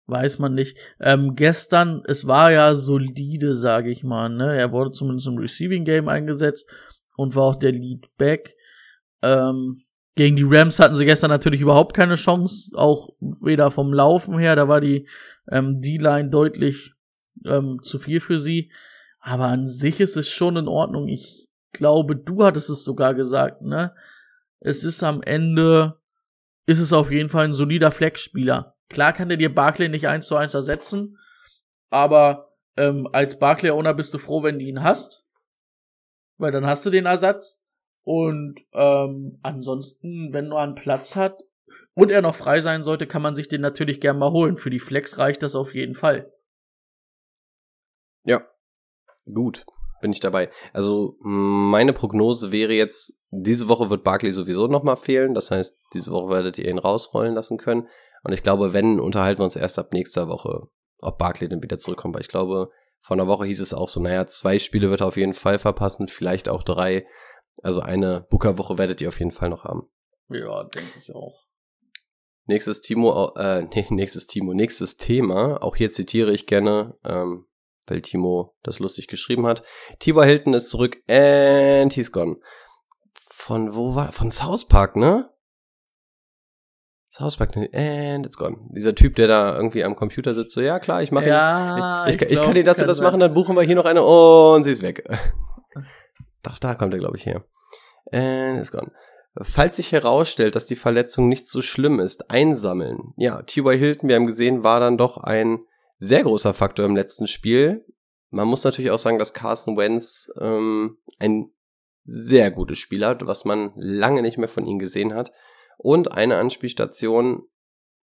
weiß man nicht. Ähm, gestern, es war ja solide, sage ich mal, ne? Er wurde zumindest im Receiving Game eingesetzt und war auch der Lead Back. Ähm, gegen die Rams hatten sie gestern natürlich überhaupt keine Chance, auch weder vom Laufen her, da war die ähm, D-Line deutlich ähm, zu viel für sie. Aber an sich ist es schon in Ordnung. Ich glaube, du hattest es sogar gesagt, ne? Es ist am Ende, ist es auf jeden Fall ein solider Flex-Spieler. Klar kann der dir Barclay nicht eins zu eins ersetzen, aber ähm, als Barclay-Owner bist du froh, wenn du ihn hast, weil dann hast du den Ersatz. Und ähm, ansonsten, wenn nur einen Platz hat und er noch frei sein sollte, kann man sich den natürlich gern mal holen. Für die Flex reicht das auf jeden Fall.
Ja, gut, bin ich dabei. Also meine Prognose wäre jetzt, diese Woche wird Barkley sowieso nochmal fehlen. Das heißt, diese Woche werdet ihr ihn rausrollen lassen können. Und ich glaube, wenn, unterhalten wir uns erst ab nächster Woche, ob Barkley dann wieder zurückkommt. Weil ich glaube, vor einer Woche hieß es auch so, naja, zwei Spiele wird er auf jeden Fall verpassen, vielleicht auch drei. Also eine Booker-Woche werdet ihr auf jeden Fall noch haben.
Ja, denke ich auch.
Nächstes Timo, äh, nee, nächstes Timo, nächstes Thema. Auch hier zitiere ich gerne, ähm, weil Timo das lustig geschrieben hat. Tibor Hilton ist zurück and he's gone. Von wo war? Von South Park, ne? South Park and it's gone. Dieser Typ, der da irgendwie am Computer sitzt, so ja klar, ich mache
ja,
ich, ich, ich, ich kann dir das und das machen, dann buchen wir hier noch eine und sie ist weg. Doch, da kommt er, glaube ich, her. And it's gone. Falls sich herausstellt, dass die Verletzung nicht so schlimm ist, einsammeln. Ja, T.Y. Hilton, wir haben gesehen, war dann doch ein sehr großer Faktor im letzten Spiel. Man muss natürlich auch sagen, dass Carson Wentz ähm, ein sehr gutes Spiel hat, was man lange nicht mehr von ihm gesehen hat. Und eine Anspielstation,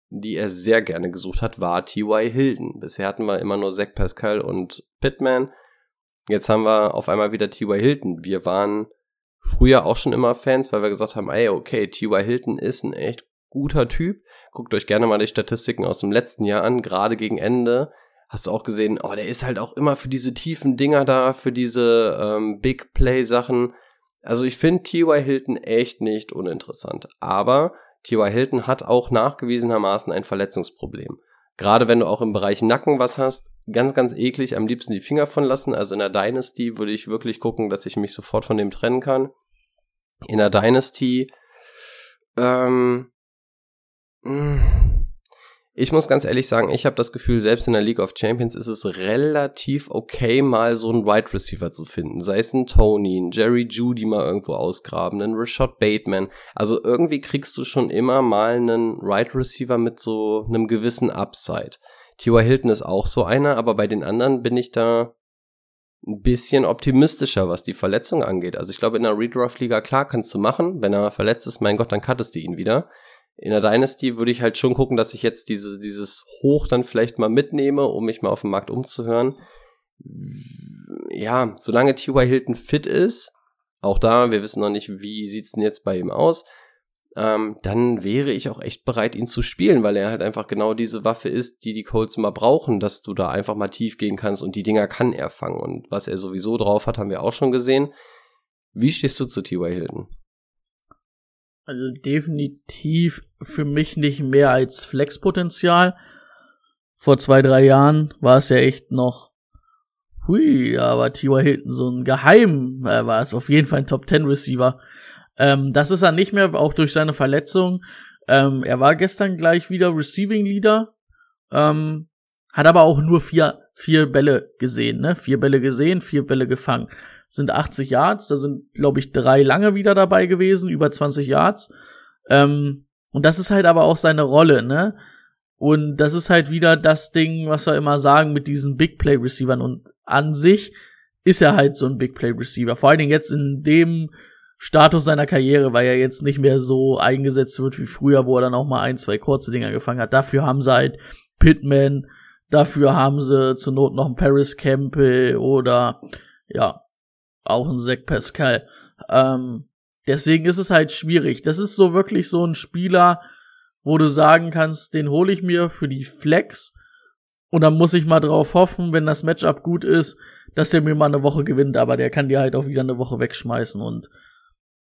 die er sehr gerne gesucht hat, war T.Y. Hilton. Bisher hatten wir immer nur Zach Pascal und Pittman. Jetzt haben wir auf einmal wieder T.Y. Hilton. Wir waren früher auch schon immer Fans, weil wir gesagt haben, ey, okay, T.Y. Hilton ist ein echt guter Typ. Guckt euch gerne mal die Statistiken aus dem letzten Jahr an, gerade gegen Ende. Hast du auch gesehen, oh, der ist halt auch immer für diese tiefen Dinger da, für diese ähm, Big Play-Sachen. Also ich finde T.Y. Hilton echt nicht uninteressant. Aber T.Y. Hilton hat auch nachgewiesenermaßen ein Verletzungsproblem. Gerade wenn du auch im Bereich Nacken was hast, ganz, ganz eklig, am liebsten die Finger von lassen. Also in der Dynasty würde ich wirklich gucken, dass ich mich sofort von dem trennen kann. In der Dynasty, ähm, mh, ich muss ganz ehrlich sagen, ich habe das Gefühl, selbst in der League of Champions ist es relativ okay, mal so einen Wide Receiver zu finden. Sei es ein Tony, ein Jerry Judy mal irgendwo ausgraben, ein Rashad Bateman. Also irgendwie kriegst du schon immer mal einen Wide Receiver mit so einem gewissen Upside. T.Y. Hilton ist auch so einer, aber bei den anderen bin ich da ein bisschen optimistischer, was die Verletzung angeht. Also ich glaube, in einer Redraft-Liga, klar, kannst du machen. Wenn er verletzt ist, mein Gott, dann cuttest du ihn wieder in der Dynasty würde ich halt schon gucken, dass ich jetzt diese, dieses Hoch dann vielleicht mal mitnehme, um mich mal auf dem Markt umzuhören. Ja, solange T.Y. Hilton fit ist, auch da, wir wissen noch nicht, wie sieht's denn jetzt bei ihm aus, ähm, dann wäre ich auch echt bereit, ihn zu spielen, weil er halt einfach genau diese Waffe ist, die die Colts mal brauchen, dass du da einfach mal tief gehen kannst und die Dinger kann er fangen. Und was er sowieso drauf hat, haben wir auch schon gesehen. Wie stehst du zu T.Y. Hilton?
Also definitiv für mich nicht mehr als Flexpotenzial. Vor zwei, drei Jahren war es ja echt noch, hui, aber T.Y. Hilton so ein Geheim, äh, war es auf jeden Fall ein Top Ten Receiver. Ähm, das ist er nicht mehr, auch durch seine Verletzung. Ähm, er war gestern gleich wieder Receiving Leader, ähm, hat aber auch nur vier, vier Bälle gesehen, ne? Vier Bälle gesehen, vier Bälle gefangen sind 80 Yards, da sind, glaube ich, drei lange wieder dabei gewesen, über 20 Yards. Ähm, und das ist halt aber auch seine Rolle, ne? Und das ist halt wieder das Ding, was wir immer sagen mit diesen Big Play Receivern. Und an sich ist er halt so ein Big Play Receiver. Vor allen Dingen jetzt in dem Status seiner Karriere, weil er jetzt nicht mehr so eingesetzt wird wie früher, wo er dann auch mal ein, zwei kurze Dinger gefangen hat. Dafür haben sie halt Pittman, dafür haben sie zur Not noch einen Paris Campbell oder ja, auch ein Zack Pascal. Ähm, deswegen ist es halt schwierig. Das ist so wirklich so ein Spieler, wo du sagen kannst, den hole ich mir für die Flex und dann muss ich mal drauf hoffen, wenn das Matchup gut ist, dass der mir mal eine Woche gewinnt, aber der kann dir halt auch wieder eine Woche wegschmeißen und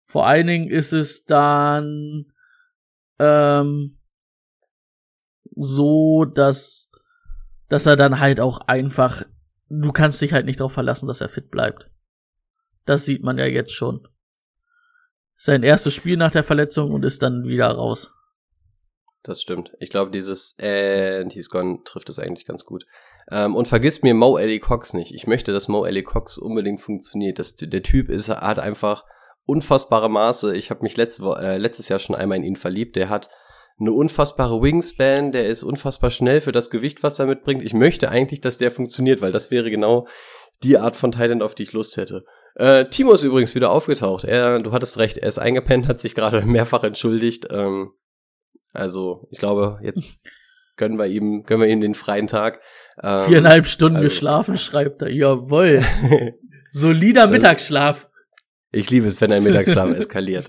vor allen Dingen ist es dann ähm, so, dass dass er dann halt auch einfach du kannst dich halt nicht darauf verlassen, dass er fit bleibt. Das sieht man ja jetzt schon. Sein erstes Spiel nach der Verletzung und ist dann wieder raus.
Das stimmt. Ich glaube, dieses And he's gone trifft es eigentlich ganz gut. Ähm, und vergisst mir Mo Ellie Cox nicht. Ich möchte, dass Mo Ellie Cox unbedingt funktioniert. Das, der Typ ist, hat einfach unfassbare Maße. Ich habe mich letzte, äh, letztes Jahr schon einmal in ihn verliebt. Der hat eine unfassbare Wingspan, der ist unfassbar schnell für das Gewicht, was er mitbringt. Ich möchte eigentlich, dass der funktioniert, weil das wäre genau die Art von Titan, auf die ich Lust hätte. Äh, Timo ist übrigens wieder aufgetaucht. Er, du hattest recht, er ist eingepennt, hat sich gerade mehrfach entschuldigt. Ähm, also, ich glaube, jetzt gönnen wir ihm, gönnen wir ihm den freien Tag.
Ähm, Viereinhalb Stunden also. geschlafen, schreibt er. Jawoll. Solider Mittagsschlaf.
Ich liebe es, wenn ein Mittagsschlaf eskaliert.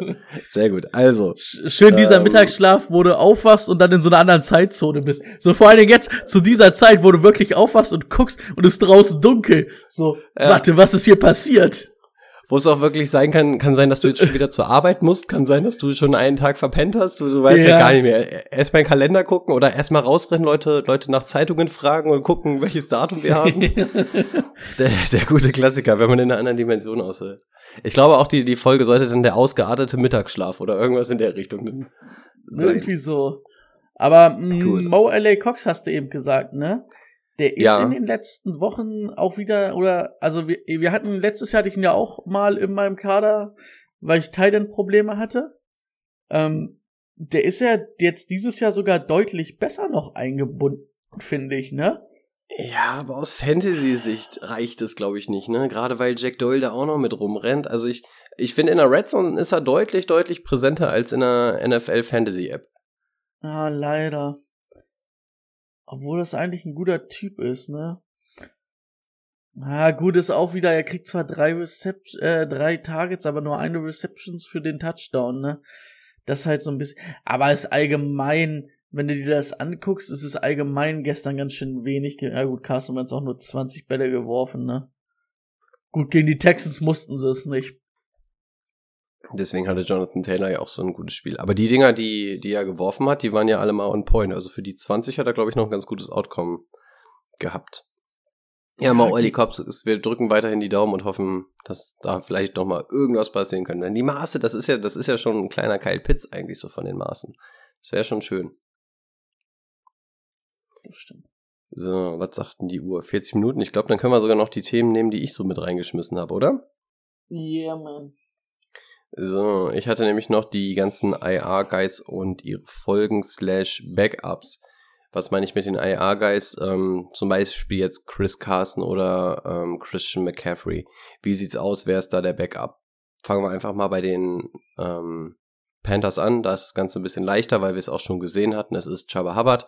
Sehr gut. Also.
Schön dieser ähm, Mittagsschlaf, wo du aufwachst und dann in so einer anderen Zeitzone bist. So vor allen Dingen jetzt zu dieser Zeit, wo du wirklich aufwachst und guckst und es draußen dunkel. So, ja. warte, was ist hier passiert?
Wo es auch wirklich sein kann, kann sein, dass du jetzt schon wieder zur Arbeit musst, kann sein, dass du schon einen Tag verpennt hast, du, du weißt ja. ja gar nicht mehr. Erst mal in den Kalender gucken oder erst mal rausrennen, Leute, Leute nach Zeitungen fragen und gucken, welches Datum wir haben. der, der gute Klassiker, wenn man in einer anderen Dimension aushält. Ich glaube auch, die, die Folge sollte dann der ausgeartete Mittagsschlaf oder irgendwas in der Richtung
sein. Irgendwie so. Aber mh, Mo L.A. Cox hast du eben gesagt, ne? Der ist ja. in den letzten Wochen auch wieder, oder, also wir, wir hatten, letztes Jahr hatte ich ihn ja auch mal in meinem Kader, weil ich Titan-Probleme hatte. Ähm, der ist ja jetzt dieses Jahr sogar deutlich besser noch eingebunden, finde ich, ne?
Ja, aber aus Fantasy-Sicht reicht es, glaube ich, nicht, ne? Gerade weil Jack Doyle da auch noch mit rumrennt. Also ich, ich finde, in der Red Zone ist er deutlich, deutlich präsenter als in der NFL Fantasy App.
Ah, leider. Obwohl das eigentlich ein guter Typ ist, ne? Ah, gut ist auch wieder, er kriegt zwar drei Recep äh, drei Targets, aber nur eine Receptions für den Touchdown, ne? Das halt so ein bisschen, aber ist allgemein, wenn du dir das anguckst, ist es allgemein gestern ganz schön wenig. Ja gut, Carson Wentz auch nur 20 Bälle geworfen, ne? Gut, gegen die Texans mussten sie es nicht.
Deswegen hatte Jonathan Taylor ja auch so ein gutes Spiel. Aber die Dinger, die, die er geworfen hat, die waren ja alle mal on point. Also für die 20 hat er, glaube ich, noch ein ganz gutes Outcome gehabt. Ja, ja mal Oily Cops, wir drücken weiterhin die Daumen und hoffen, dass da vielleicht noch mal irgendwas passieren könnte. Denn die Maße, das ist ja, das ist ja schon ein kleiner Kyle Pitts eigentlich so von den Maßen. Das wäre schon schön.
Das stimmt.
So, was sagt denn die Uhr? 40 Minuten? Ich glaube, dann können wir sogar noch die Themen nehmen, die ich so mit reingeschmissen habe, oder?
Yeah, man.
So, ich hatte nämlich noch die ganzen IR-Guys und ihre Folgen slash Backups. Was meine ich mit den IR-Guys? Ähm, zum Beispiel jetzt Chris Carson oder ähm, Christian McCaffrey. Wie sieht's aus? Wer ist da der Backup? Fangen wir einfach mal bei den ähm, Panthers an. Da ist das Ganze ein bisschen leichter, weil wir es auch schon gesehen hatten. Es ist Chaba Hubbard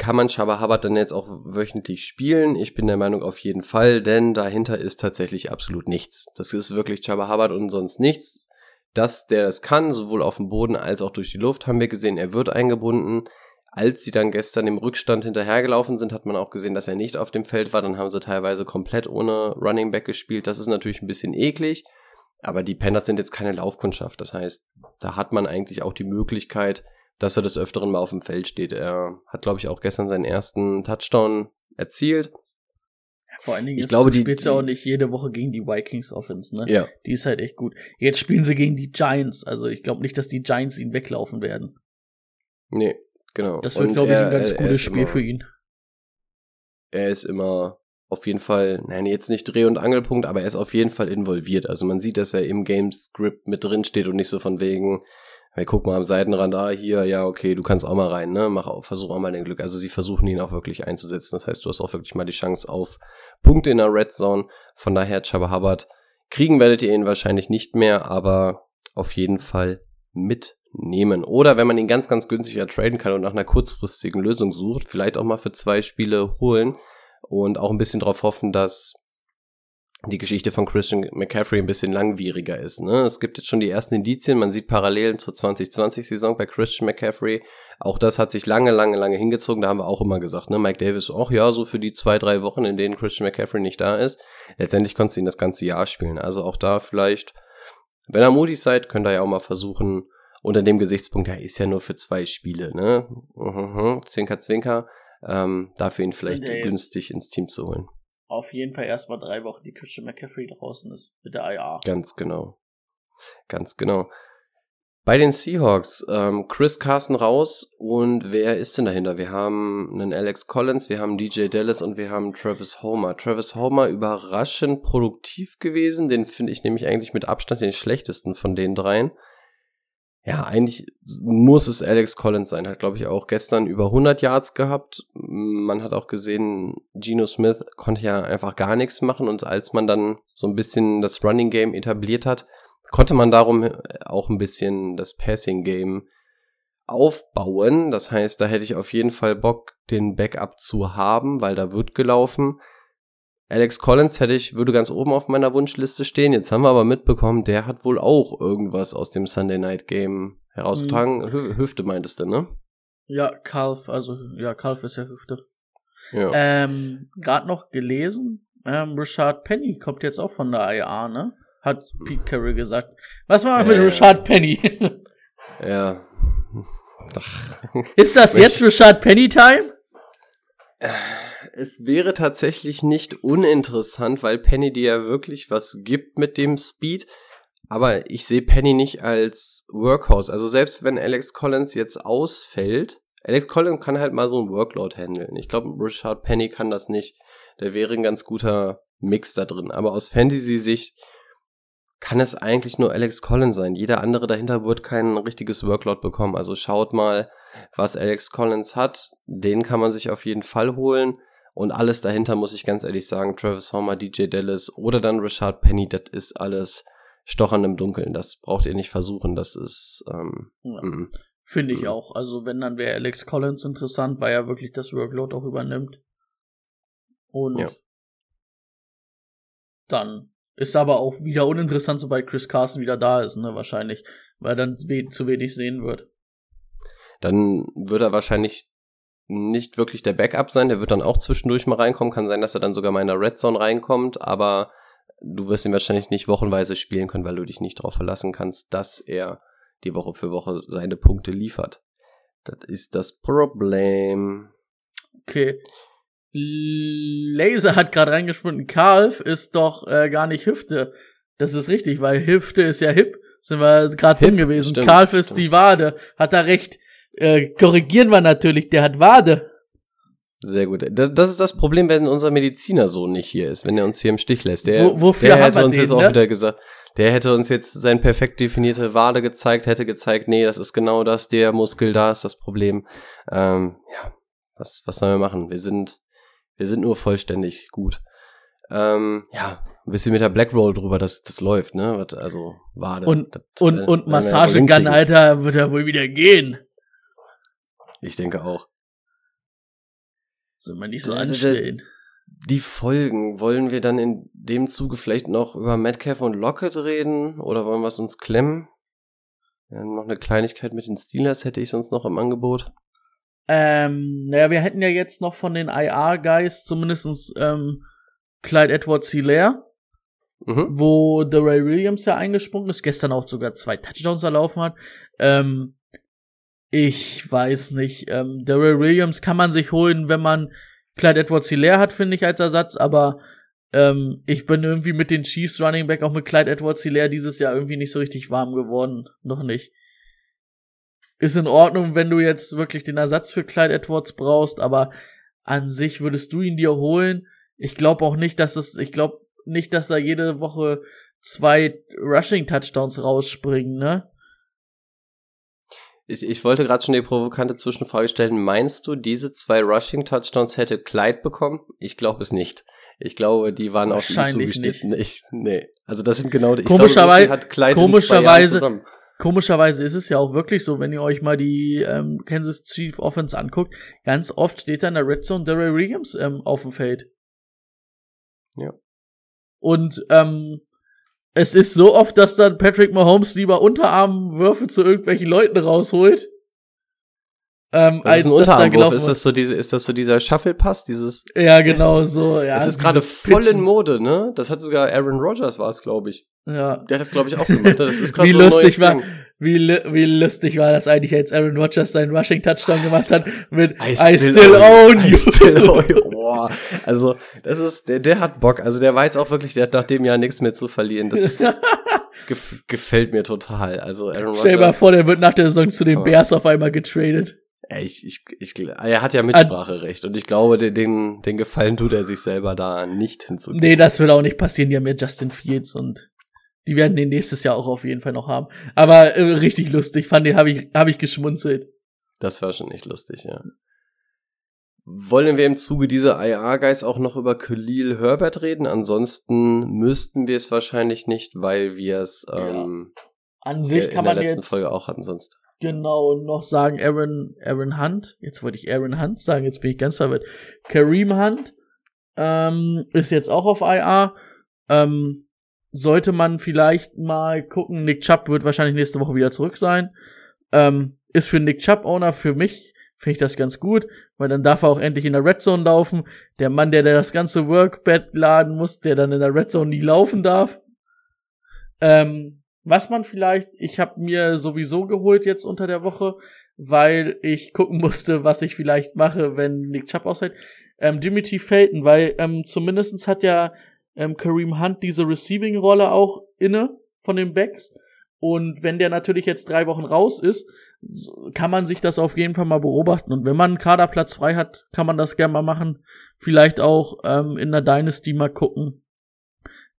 kann man Shabba dann jetzt auch wöchentlich spielen? Ich bin der Meinung auf jeden Fall, denn dahinter ist tatsächlich absolut nichts. Das ist wirklich Shabba und sonst nichts. Dass der das kann, sowohl auf dem Boden als auch durch die Luft, haben wir gesehen, er wird eingebunden. Als sie dann gestern im Rückstand hinterhergelaufen sind, hat man auch gesehen, dass er nicht auf dem Feld war. Dann haben sie teilweise komplett ohne Running Back gespielt. Das ist natürlich ein bisschen eklig. Aber die Panthers sind jetzt keine Laufkundschaft. Das heißt, da hat man eigentlich auch die Möglichkeit, dass er des Öfteren mal auf dem Feld steht. Er hat, glaube ich, auch gestern seinen ersten Touchdown erzielt.
Vor allen Dingen, ich ist, glaube, du die spielst ja auch nicht jede Woche gegen die Vikings Offense, ne?
Ja.
Die ist halt echt gut. Jetzt spielen sie gegen die Giants, also ich glaube nicht, dass die Giants ihn weglaufen werden.
Nee, genau.
Das wird, glaube ich, ein ganz gutes Spiel immer, für ihn.
Er ist immer auf jeden Fall, nein, jetzt nicht Dreh- und Angelpunkt, aber er ist auf jeden Fall involviert. Also man sieht, dass er im Game Script mit drin steht und nicht so von wegen, hey, guck mal am Seitenrand, ah, hier, ja, okay, du kannst auch mal rein, ne, mach auch, versuch auch mal dein Glück. Also sie versuchen ihn auch wirklich einzusetzen. Das heißt, du hast auch wirklich mal die Chance auf Punkte in der Red Zone. Von daher, Chaba Hubbard, kriegen werdet ihr ihn wahrscheinlich nicht mehr, aber auf jeden Fall mitnehmen. Oder wenn man ihn ganz, ganz günstiger traden kann und nach einer kurzfristigen Lösung sucht, vielleicht auch mal für zwei Spiele holen und auch ein bisschen darauf hoffen, dass die Geschichte von Christian McCaffrey ein bisschen langwieriger ist. Ne? Es gibt jetzt schon die ersten Indizien, man sieht Parallelen zur 2020-Saison bei Christian McCaffrey. Auch das hat sich lange, lange, lange hingezogen. Da haben wir auch immer gesagt, ne? Mike Davis, ach ja, so für die zwei, drei Wochen, in denen Christian McCaffrey nicht da ist. Letztendlich konntest du ihn das ganze Jahr spielen. Also auch da vielleicht, wenn ihr mutig seid, könnt ihr ja auch mal versuchen, unter dem Gesichtspunkt, ja, ist ja nur für zwei Spiele, ne? Mhm, zwinker, zwinker, ähm, dafür ihn vielleicht günstig ins Team zu holen
auf jeden Fall erstmal drei Wochen die Christian McCaffrey draußen ist mit der IA.
Ganz genau. Ganz genau. Bei den Seahawks, ähm, Chris Carson raus und wer ist denn dahinter? Wir haben einen Alex Collins, wir haben DJ Dallas und wir haben Travis Homer. Travis Homer überraschend produktiv gewesen, den finde ich nämlich eigentlich mit Abstand den schlechtesten von den dreien ja, eigentlich muss es Alex Collins sein. Hat, glaube ich, auch gestern über 100 Yards gehabt. Man hat auch gesehen, Geno Smith konnte ja einfach gar nichts machen. Und als man dann so ein bisschen das Running Game etabliert hat, konnte man darum auch ein bisschen das Passing Game aufbauen. Das heißt, da hätte ich auf jeden Fall Bock, den Backup zu haben, weil da wird gelaufen. Alex Collins hätte ich, würde ganz oben auf meiner Wunschliste stehen. Jetzt haben wir aber mitbekommen, der hat wohl auch irgendwas aus dem Sunday Night Game herausgetragen. Mhm. Hüfte meintest du, ne?
Ja, Calf, also ja, Calf ist ja Hüfte. Ja. Ähm, gerade noch gelesen, ähm, Richard Penny kommt jetzt auch von der IA, ne? Hat Pete Carroll gesagt. Was war äh, mit Richard Penny?
ja.
Ist das jetzt Richard Penny Time?
es wäre tatsächlich nicht uninteressant, weil Penny dir ja wirklich was gibt mit dem Speed. Aber ich sehe Penny nicht als Workhorse. Also selbst wenn Alex Collins jetzt ausfällt, Alex Collins kann halt mal so ein Workload handeln. Ich glaube, Richard Penny kann das nicht. Der wäre ein ganz guter Mix da drin. Aber aus Fantasy-Sicht kann es eigentlich nur Alex Collins sein. Jeder andere dahinter wird kein richtiges Workload bekommen. Also schaut mal, was Alex Collins hat. Den kann man sich auf jeden Fall holen. Und alles dahinter muss ich ganz ehrlich sagen, Travis Homer, DJ Dallas oder dann Richard Penny, das ist alles Stochern im Dunkeln. Das braucht ihr nicht versuchen. Das ist ähm,
Ja.
mm.
Finde ich
Mhm.
auch. Also wenn, dann wäre Alex Collins interessant, weil er wirklich das Workload auch übernimmt. Und
Ja.
dann ist aber auch wieder uninteressant, sobald Chris Carson wieder da ist, ne, wahrscheinlich. Weil er dann we zu wenig sehen wird.
dann wird er wahrscheinlich nicht wirklich der Backup sein. Der wird dann auch zwischendurch mal reinkommen. Kann sein, dass er dann sogar mal in der Red Zone reinkommt, aber du wirst ihn wahrscheinlich nicht wochenweise spielen können, weil du dich nicht darauf verlassen kannst, dass er die Woche für Woche seine Punkte liefert. Das ist das Problem.
Okay. Laser hat gerade reingespunden. Calf ist doch äh, gar nicht Hüfte. Das ist richtig, weil Hüfte ist ja hip. Sind wir gerade dumm gewesen.
stimmt,
Calf ist
stimmt.
die Wade. Hat er recht. Äh, korrigieren wir natürlich. Der hat Wade.
Sehr gut. Da- Das ist das Problem, wenn unser Medizinersohn nicht hier ist, wenn er uns hier im Stich lässt. Der,
Wo- wofür
der hätte uns
den,
jetzt auch
ne?
wieder gesagt, der hätte uns jetzt sein perfekt definierte Wade gezeigt, hätte gezeigt, nee, das ist genau das, der Muskel, da ist das Problem. Ähm, ja, was, was sollen wir machen? Wir sind, wir sind nur vollständig gut. Ähm, ja, ein bisschen mit der Black Roll drüber, das, das läuft, ne? Also, Wade.
Und,
das,
und,
äh,
und Massagegun. Alter, wird er wohl wieder gehen.
Ich denke auch.
Soll man nicht so
Äh, d- d-
anstellen.
Die Folgen, wollen wir dann in dem Zuge vielleicht noch über Metcalf und Lockett reden oder wollen wir es uns klemmen? Ja, noch eine Kleinigkeit mit den Steelers hätte ich sonst noch im Angebot.
Ähm, naja, wir hätten ja jetzt noch von den IR-Guys zumindestens ähm, Clyde Edwards Hilaire,
Mhm.
wo der Ray Williams ja eingesprungen ist, gestern auch sogar zwei Touchdowns erlaufen hat. Ähm, ich weiß nicht. Ähm, Ray Williams kann man sich holen, wenn man Clyde Edwards Hilaire hat, finde ich, als Ersatz, aber ähm, ich bin irgendwie mit den Chiefs Running Back auch mit Clyde Edwards Hilaire dieses Jahr irgendwie nicht so richtig warm geworden. Noch nicht. Ist in Ordnung, wenn du jetzt wirklich den Ersatz für Clyde Edwards brauchst, aber an sich würdest du ihn dir holen. Ich glaube auch nicht, dass es, ich glaube nicht, dass da jede Woche zwei Rushing Touchdowns rausspringen, ne?
Ich, ich wollte gerade schon die provokante Zwischenfrage stellen. Meinst du, diese zwei Rushing Touchdowns hätte Clyde bekommen? Ich glaube es nicht. Ich glaube, die waren auf ihn zugeschnitten. Ich, nee. Also das sind genau die. Ich
Komischerweise-
glaube, so hat Clyde
komischerweise-
zusammen.
Komischerweise ist es ja auch wirklich so, wenn ihr euch mal die ähm, Kansas Chief Offense anguckt, ganz oft steht da in der Red Zone Darrell Williams ähm, auf dem Feld.
Ja.
Und ähm, es ist so oft, dass dann Patrick Mahomes lieber Unterarmwürfe zu irgendwelchen Leuten rausholt. Ähm,
Was ist ein
da
Unterarmwurf? Ist das so diese, ist das so dieser Shuffle-Pass? Dieses.
Ja, genau so. Ja,
es ist gerade voll in. Mode, ne? Das hat sogar Aaron Rodgers war es, glaube ich.
Ja.
Der hat das, glaube ich, auch gemacht. Das ist
Wie
so
lustig war, wie, wie lustig war das eigentlich, als Aaron Rodgers seinen Rushing Touchdown gemacht hat mit I,
I
still,
still
own
I
you.
still own you. Boah, also das ist, der, der hat Bock. Also der weiß auch wirklich, der hat nach dem Jahr nichts mehr zu verlieren. Das gef gefällt mir total. Also Aaron
Stell dir mal
Rodgers,
vor, der wird nach der Saison zu den
Aber-
Bears auf einmal getradet.
ey, ich, ich, ich, er hat ja Mitspracherecht und ich glaube, den, den, den Gefallen tut er sich selber da nicht hinzugeben.
Nee, das wird auch nicht passieren. Die haben ja Justin Fields und die werden den nächstes Jahr auch auf jeden Fall noch haben. Aber äh, richtig lustig, fand den, habe ich, hab ich geschmunzelt.
Das war schon echt lustig, ja. Wollen wir im Zuge dieser IR-Guys auch noch über Khalil Herbert reden? Ansonsten müssten wir es wahrscheinlich nicht, weil wir es ähm,
An sich
in
kann
der
man
letzten
jetzt
Folge auch hatten sonst.
genau noch sagen, Aaron, Aaron Hunt, jetzt wollte ich Aaron Hunt sagen, jetzt bin ich ganz verwirrt. Kareem Hunt ähm, ist jetzt auch auf IR. Ähm, sollte man vielleicht mal gucken, Nick Chubb wird wahrscheinlich nächste Woche wieder zurück sein. Ähm, ist für Nick Chubb Owner, für mich finde ich das ganz gut, weil dann darf er auch endlich in der Red Zone laufen. Der Mann, der, der das ganze Workbed laden muss, der dann in der Red Zone nie laufen darf. Ähm, was man vielleicht, ich habe mir sowieso geholt jetzt unter der Woche, weil ich gucken musste, was ich vielleicht mache, wenn Nick Chubb ausfällt. Ähm, Dimitri Felton, weil ähm, zumindestens hat ja ähm, Kareem Hunt diese Receiving-Rolle auch inne von den Backs. Und wenn der natürlich jetzt drei Wochen raus ist, kann man sich das auf jeden Fall mal beobachten. Und wenn man einen Kaderplatz frei hat, kann man das gerne mal machen. Vielleicht auch ähm, in der Dynasty mal gucken.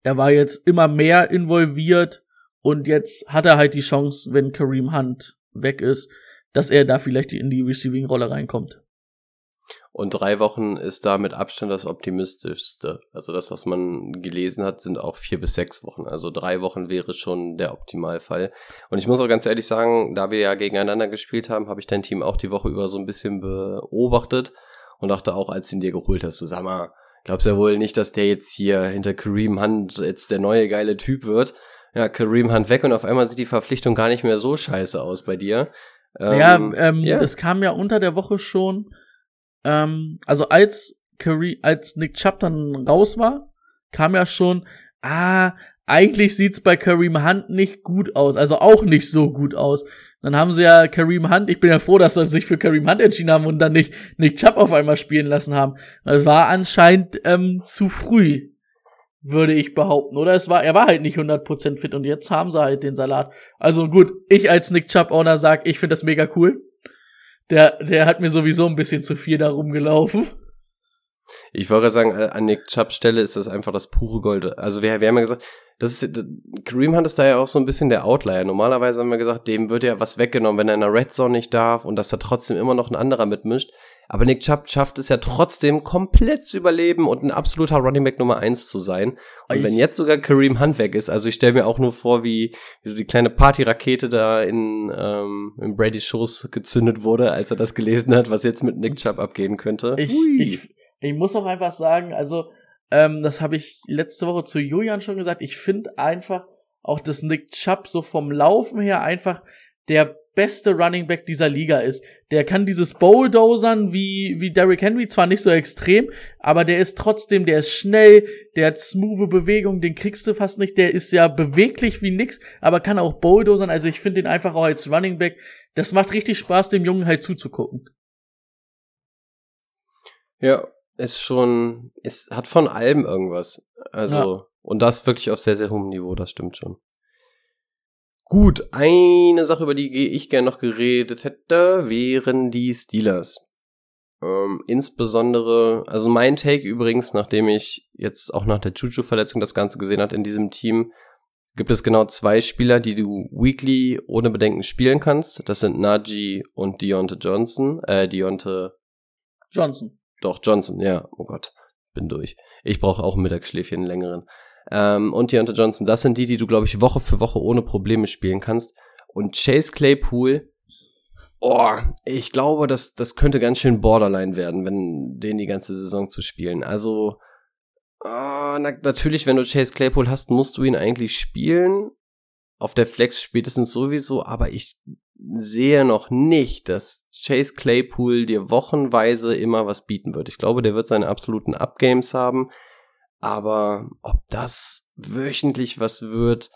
er war jetzt immer mehr involviert und jetzt hat er halt die Chance, wenn Kareem Hunt weg ist, dass er da vielleicht in die Receiving-Rolle reinkommt.
Und drei Wochen ist da mit Abstand das optimistischste. Also das, was man gelesen hat, sind auch vier bis sechs Wochen. Also drei Wochen wäre schon der Optimalfall. Und ich muss auch ganz ehrlich sagen, da wir ja gegeneinander gespielt haben, habe ich dein Team auch die Woche über so ein bisschen beobachtet und dachte auch, als du ihn dir geholt hast, mal, glaubst ja wohl nicht, dass der jetzt hier hinter Kareem Hunt jetzt der neue geile Typ wird. Ja, Kareem Hunt weg und auf einmal sieht die Verpflichtung gar nicht mehr so scheiße aus bei dir.
Ähm, ja, ähm, ja, es kam ja unter der Woche schon, ähm, also als Kareem, als Nick Chubb dann raus war, kam ja schon, ah, eigentlich sieht's bei Kareem Hunt nicht gut aus, also auch nicht so gut aus. Dann haben sie ja Kareem Hunt, ich bin ja froh, dass sie sich für Kareem Hunt entschieden haben und dann nicht Nick Chubb auf einmal spielen lassen haben. Das war anscheinend ähm, zu früh, würde ich behaupten, oder? Es war, er war halt nicht 100% fit und jetzt haben sie halt den Salat. Also gut, ich als Nick Chubb Owner sag, ich finde das mega cool. Der, der hat mir sowieso ein bisschen zu viel da rumgelaufen.
Ich wollte sagen, an Nick Chubb Stelle ist das einfach das pure Gold. Also wir, wir haben ja gesagt, das ist, Kareem Hunt ist da ja auch so ein bisschen der Outlier. Normalerweise haben wir gesagt, dem wird ja was weggenommen, wenn er in der Red Zone nicht darf und dass da trotzdem immer noch ein anderer mitmischt. Aber Nick Chubb schafft es ja trotzdem komplett zu überleben und ein absoluter Running Back Nummer eins zu sein. Und ich wenn jetzt sogar Kareem Hunt weg ist, also ich stelle mir auch nur vor, wie, wie so die kleine Partyrakete da in, ähm, in Brady's Schoß gezündet wurde, als er das gelesen hat, was jetzt mit Nick Chubb abgehen könnte.
Ich, ich, ich muss auch einfach sagen, also ähm, das habe ich letzte Woche zu Julian schon gesagt. Ich finde einfach auch, dass Nick Chubb so vom Laufen her einfach der beste Running Back dieser Liga ist. Der kann dieses Bowldozern wie, wie Derrick Henry zwar nicht so extrem, aber der ist trotzdem, der ist schnell, der hat smooth Bewegung, den kriegst du fast nicht, der ist ja beweglich wie nix, aber kann auch Bowldozern, also ich finde den einfach auch als Running Back, das macht richtig Spaß, dem Jungen halt zuzugucken.
Ja, ist schon, es hat von allem irgendwas. Also, ja. und das wirklich auf sehr, sehr hohem Niveau, das stimmt schon. Gut, eine Sache, über die ich gerne noch geredet hätte, wären die Steelers. Ähm, insbesondere, also mein Take übrigens, nachdem ich jetzt auch nach der Juju-Verletzung das Ganze gesehen hat in diesem Team, gibt es genau zwei Spieler, die du weekly ohne Bedenken spielen kannst. Das sind Najee und Deontay Johnson, äh, Deontay
Johnson.
Doch, Johnson, ja. Oh Gott, bin durch. Ich brauche auch ein Mittagsschläfchen, einen längeren. Ähm, und Deontay Johnson, das sind die, die du, glaube ich, Woche für Woche ohne Probleme spielen kannst. Und Chase Claypool, oh, ich glaube, das, das könnte ganz schön Borderline werden, wenn den die ganze Saison zu spielen. Also, oh, na, natürlich, wenn du Chase Claypool hast, musst du ihn eigentlich spielen. Auf der Flex spätestens sowieso, aber ich sehe noch nicht, dass Chase Claypool dir wochenweise immer was bieten wird. Ich glaube, der wird seine absoluten Upgames haben. Aber ob das wöchentlich was wird,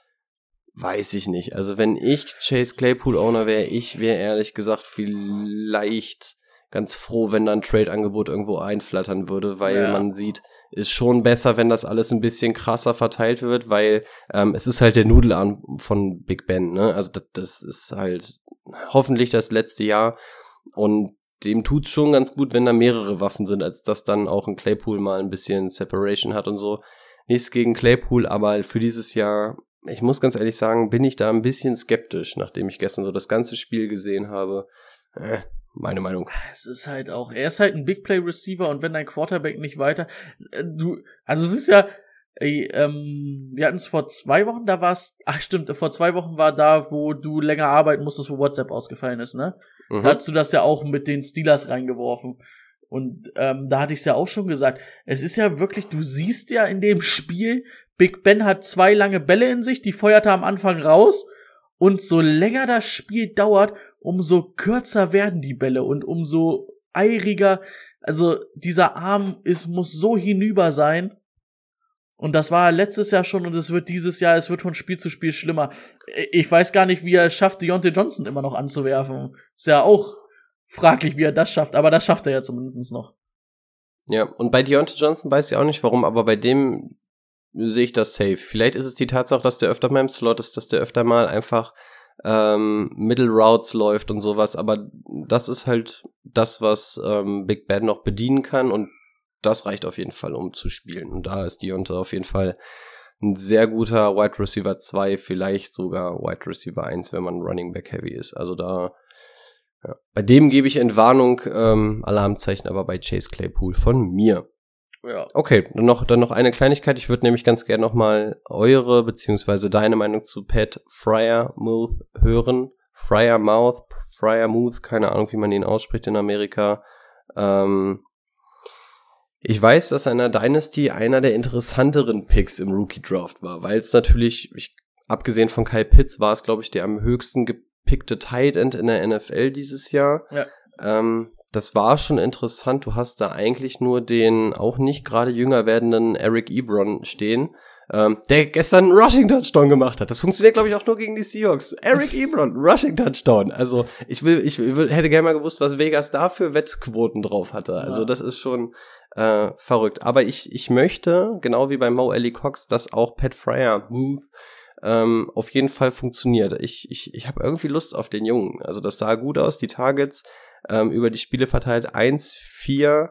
weiß ich nicht. Also wenn ich Chase Claypool Owner wäre, ich wäre ehrlich gesagt vielleicht ganz froh, wenn dann Trade-Angebot irgendwo einflattern würde, weil ja. man sieht, ist schon besser, wenn das alles ein bisschen krasser verteilt wird, weil ähm, es ist halt der Nudelarm von Big Ben, ne? Also das, das ist halt hoffentlich das letzte Jahr und dem tut's schon ganz gut, wenn da mehrere Waffen sind, als dass dann auch ein Claypool mal ein bisschen Separation hat und so. Nichts gegen Claypool, aber für dieses Jahr, ich muss ganz ehrlich sagen, bin ich da ein bisschen skeptisch, nachdem ich gestern so das ganze Spiel gesehen habe. Äh, meine Meinung.
Es ist halt auch, er ist halt ein Big Play Receiver und wenn dein Quarterback nicht weiter, äh, du, also es ist ja, ey, ähm, wir hatten es vor zwei Wochen, da war's, ach stimmt, vor zwei Wochen war da, wo du länger arbeiten musstest, wo WhatsApp ausgefallen ist, ne? Mhm. Da hast du das ja auch mit den Steelers reingeworfen. Und ähm, da hatte ich es ja auch schon gesagt. Es ist ja wirklich, du siehst ja in dem Spiel, Big Ben hat zwei lange Bälle in sich, die feuert er am Anfang raus. Und so länger das Spiel dauert, umso kürzer werden die Bälle und umso eiriger. Also dieser Arm ist, muss so hinüber sein. Und das war letztes Jahr schon und es wird dieses Jahr, es wird von Spiel zu Spiel schlimmer. Ich weiß gar nicht, wie er es schafft, Deontay Johnson immer noch anzuwerfen. Ist ja auch fraglich, wie er das schafft, aber das schafft er ja zumindest noch.
Ja, und bei Deontay Johnson weiß ich auch nicht warum, aber bei dem sehe ich das safe. Vielleicht ist es die Tatsache, dass der öfter mal im Slot ist, dass der öfter mal einfach ähm, Middle Routes läuft und sowas, aber das ist halt das, was ähm, Big Ben noch bedienen kann und das reicht auf jeden Fall, um zu spielen. Und da ist Deontay auf jeden Fall ein sehr guter Wide Receiver 2, vielleicht sogar Wide Receiver 1, wenn man Running Back Heavy ist. Also da, ja. bei dem gebe ich Entwarnung, ähm, Alarmzeichen, aber bei Chase Claypool von mir.
Ja.
Okay, dann noch, dann noch eine Kleinigkeit. Ich würde nämlich ganz gerne noch mal eure beziehungsweise deine Meinung zu Pat Fryermuth hören. Fryermouth, Fryermuth, keine Ahnung, wie man ihn ausspricht in Amerika. Ähm, ich weiß, dass er in der Dynasty einer der interessanteren Picks im Rookie Draft war, weil es natürlich, ich, abgesehen von Kyle Pitts, war es, glaube ich, der am höchsten gepickte Tight End in der NFL dieses Jahr.
Ja.
Ähm, das war schon interessant. Du hast da eigentlich nur den auch nicht gerade jünger werdenden Eric Ebron stehen, ähm, der gestern einen Rushing Touchdown gemacht hat. Das funktioniert, glaube ich, auch nur gegen die Seahawks. Eric Ebron, Rushing Touchdown. Also ich will, ich will, hätte gerne mal gewusst, was Vegas da für Wettquoten drauf hatte. Also das ist schon äh, verrückt. Aber ich, ich möchte, genau wie bei Mo Ellie Cox, dass auch Pat Fryer Move ähm, auf jeden Fall funktioniert. Ich, ich, ich habe irgendwie Lust auf den Jungen. Also das sah gut aus. Die Targets ähm, über die Spiele verteilt 1, 4,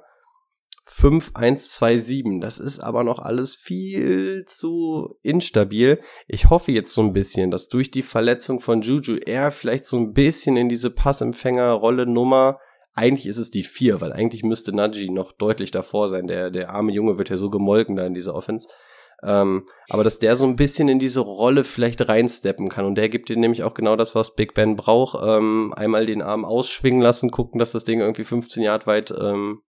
5, 1, 2, 7. Das ist aber noch alles viel zu instabil. Ich hoffe jetzt so ein bisschen, dass durch die Verletzung von Juju er vielleicht so ein bisschen in diese Passempfängerrolle Nummer eigentlich ist es die 4, weil eigentlich müsste Najee noch deutlich davor sein. Der, der arme Junge wird ja so gemolken da in dieser Offense. Ähm, aber dass der so ein bisschen in diese Rolle vielleicht reinsteppen kann. Und der gibt dir nämlich auch genau das, was Big Ben braucht. Ähm, einmal den Arm ausschwingen lassen, gucken, dass das Ding irgendwie 15 Yard weit ähm,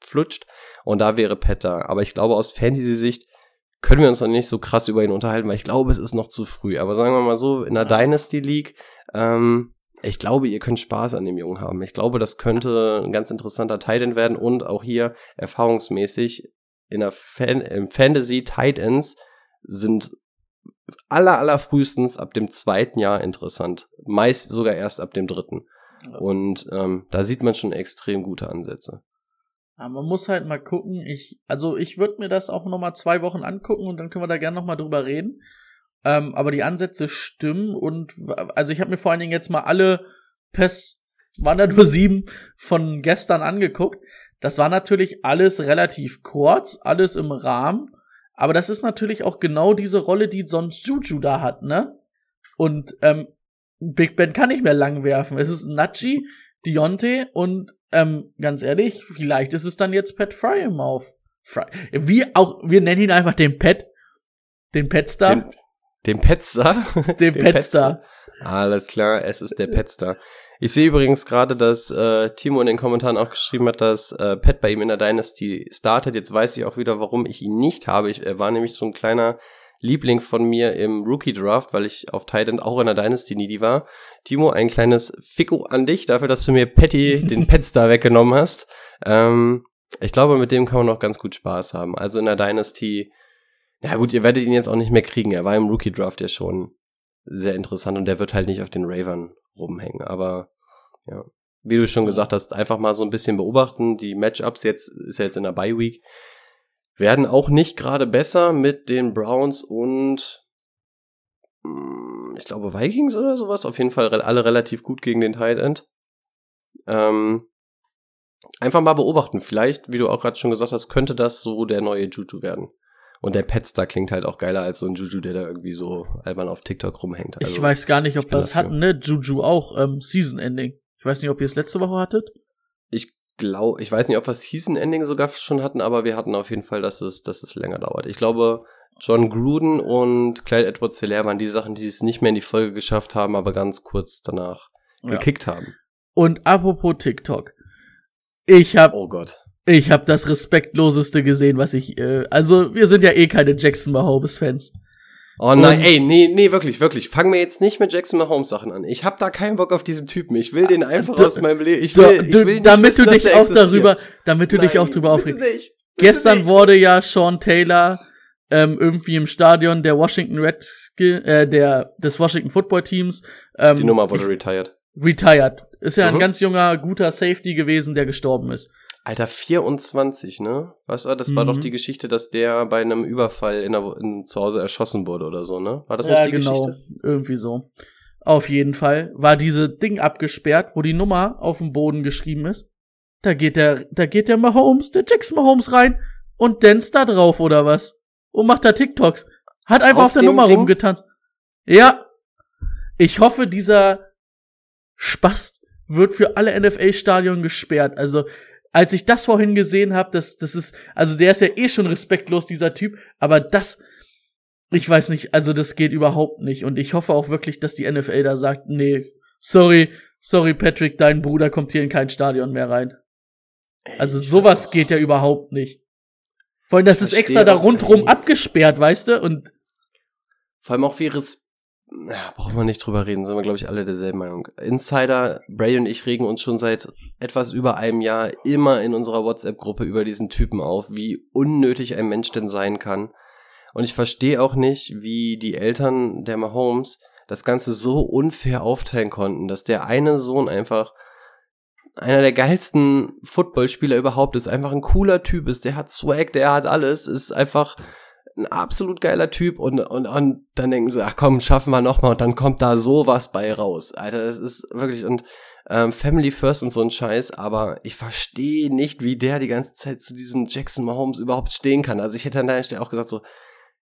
flutscht. Und da wäre Pat da. Aber ich glaube, aus Fantasy-Sicht können wir uns noch nicht so krass über ihn unterhalten, weil ich glaube, es ist noch zu früh. Aber sagen wir mal so, in der Dynasty League, ähm, ich glaube, ihr könnt Spaß an dem Jungen haben. Ich glaube, das könnte ein ganz interessanter Titan werden und auch hier erfahrungsmäßig in der Fan im Fantasy Tight Ends sind aller, aller frühestens ab dem zweiten Jahr interessant. Meist sogar erst ab dem dritten. Und ähm, da sieht man schon extrem gute Ansätze.
Ja, man muss halt mal gucken. Ich, also ich würde mir das auch noch mal zwei Wochen angucken und dann können wir da gerne noch mal drüber reden. Ähm, aber die Ansätze stimmen und also ich habe mir vor allen Dingen jetzt mal alle PES, waren da nur sieben von gestern angeguckt. Das war natürlich alles relativ kurz, alles im Rahmen. Aber das ist natürlich auch genau diese Rolle, die sonst Juju da hat, ne? Und ähm, Big Ben kann nicht mehr lang werfen. Es ist Nachi, Dionte und ähm, ganz ehrlich, vielleicht ist es dann jetzt Pat Fryermouth. Fry Wie auch, wir nennen ihn einfach den Pet. Den Petstar.
Den, den Petstar?
Den Petstar.
Alles klar, es ist der Petstar. Ich sehe übrigens gerade, dass äh, Timo in den Kommentaren auch geschrieben hat, dass äh, Pet bei ihm in der Dynasty startet. Jetzt weiß ich auch wieder, warum ich ihn nicht habe. Ich, er war nämlich so ein kleiner Liebling von mir im Rookie Draft, weil ich auf Titan auch in der Dynasty needy war. Timo, ein kleines Ficko an dich dafür, dass du mir Patty, den Petstar weggenommen hast. Ähm, ich glaube, mit dem kann man noch ganz gut Spaß haben. Also in der Dynasty, ja gut, ihr werdet ihn jetzt auch nicht mehr kriegen. Er war im Rookie Draft ja schon sehr interessant und der wird halt nicht auf den Ravern rumhängen. Aber ja, wie du schon gesagt hast, einfach mal so ein bisschen beobachten. Die Matchups jetzt ist ja jetzt in der Bye Week werden auch nicht gerade besser mit den Browns und mm, ich glaube Vikings oder sowas. Auf jeden Fall alle relativ gut gegen den Tight End. Ähm, einfach mal beobachten. Vielleicht, wie du auch gerade schon gesagt hast, könnte das so der neue Juju werden. Und der Petstar klingt halt auch geiler als so ein Juju, der da irgendwie so albern auf TikTok rumhängt.
ich
Also,
weiß gar nicht, ob
ich
wir das hatten, ne? Juju auch, ähm, Season Ending. Ich weiß nicht, ob ihr es letzte Woche hattet.
Ich glaube, ich weiß nicht, ob wir Season Ending sogar schon hatten, aber wir hatten auf jeden Fall, dass es, dass es länger dauert. Ich glaube, John Gruden und Clyde Edwards Hilaire waren die Sachen, die es nicht mehr in die Folge geschafft haben, aber ganz kurz danach
Ja.
gekickt haben.
Und apropos TikTok. Ich hab,
Oh Gott.
Ich hab das respektloseste gesehen, was ich, äh, also wir sind ja eh keine Jackson Mahomes Fans.
Oh nein,
Und-
ey, nee, nee, wirklich, wirklich. Fang mir jetzt nicht mit Jackson Mahomes Sachen an. Ich hab da keinen Bock auf diesen Typen. Ich will den einfach
Du-
aus meinem Leben. Ich
Du,
will, ich
du,
will nicht
damit
wissen,
du dich auch
existiert.
darüber, damit du dich auch
Nein,
drüber
bitte
aufregst.
nicht.
Gestern
nicht.
wurde ja Sean Taylor ähm, irgendwie im Stadion der Washington Redskins, äh, der des Washington Football Teams ähm,
Die Nummer wurde retired.
retired. Ist ja ein
Mhm.
ganz junger, guter Safety gewesen, der gestorben ist.
Alter, 24, ne? Was war? Das war
Mhm.
doch die Geschichte, dass der bei einem Überfall in der, in, zu Hause erschossen wurde oder so, ne? War das
ja,
nicht die
genau,
Geschichte?
irgendwie so. Auf jeden Fall war diese Ding abgesperrt, wo die Nummer auf dem Boden geschrieben ist. Da geht der, da geht der Mahomes, der Jackson Mahomes rein und danst da drauf oder was? Und macht da TikToks. Hat einfach auf,
Auf
der Nummer
Ding?
rumgetanzt. Ja. Ich hoffe, dieser Spast wird für alle NFL-Stadion gesperrt. Also, als ich das vorhin gesehen habe, das, das ist, also der ist ja eh schon respektlos, dieser Typ, aber das, ich weiß nicht, also das geht überhaupt nicht. Und ich hoffe auch wirklich, dass die NFL da sagt, nee, sorry, sorry Patrick, dein Bruder kommt hier in kein Stadion mehr rein. Also
ich
sowas geht ja überhaupt nicht. Vor allem, das ist extra da rundrum abgesperrt, weißt du? Und
Vor allem auch wie res ja, brauchen wir nicht drüber reden, sind wir, glaube ich, alle derselben Meinung. Insider, Bray und ich regen uns schon seit etwas über einem Jahr immer in unserer WhatsApp-Gruppe über diesen Typen auf, wie unnötig ein Mensch denn sein kann. Und ich verstehe auch nicht, wie die Eltern der Mahomes das Ganze so unfair aufteilen konnten, dass der eine Sohn einfach einer der geilsten Footballspieler überhaupt ist, einfach ein cooler Typ ist, der hat Swag, der hat alles, ist einfach ein absolut geiler Typ und, und, und dann denken sie, ach komm, schaffen wir nochmal und dann kommt da sowas bei raus. Alter, das ist wirklich und ähm, Family First und so ein Scheiß, aber ich verstehe nicht, wie der die ganze Zeit zu diesem Jackson Mahomes überhaupt stehen kann. Also ich hätte an deiner Stelle auch gesagt so,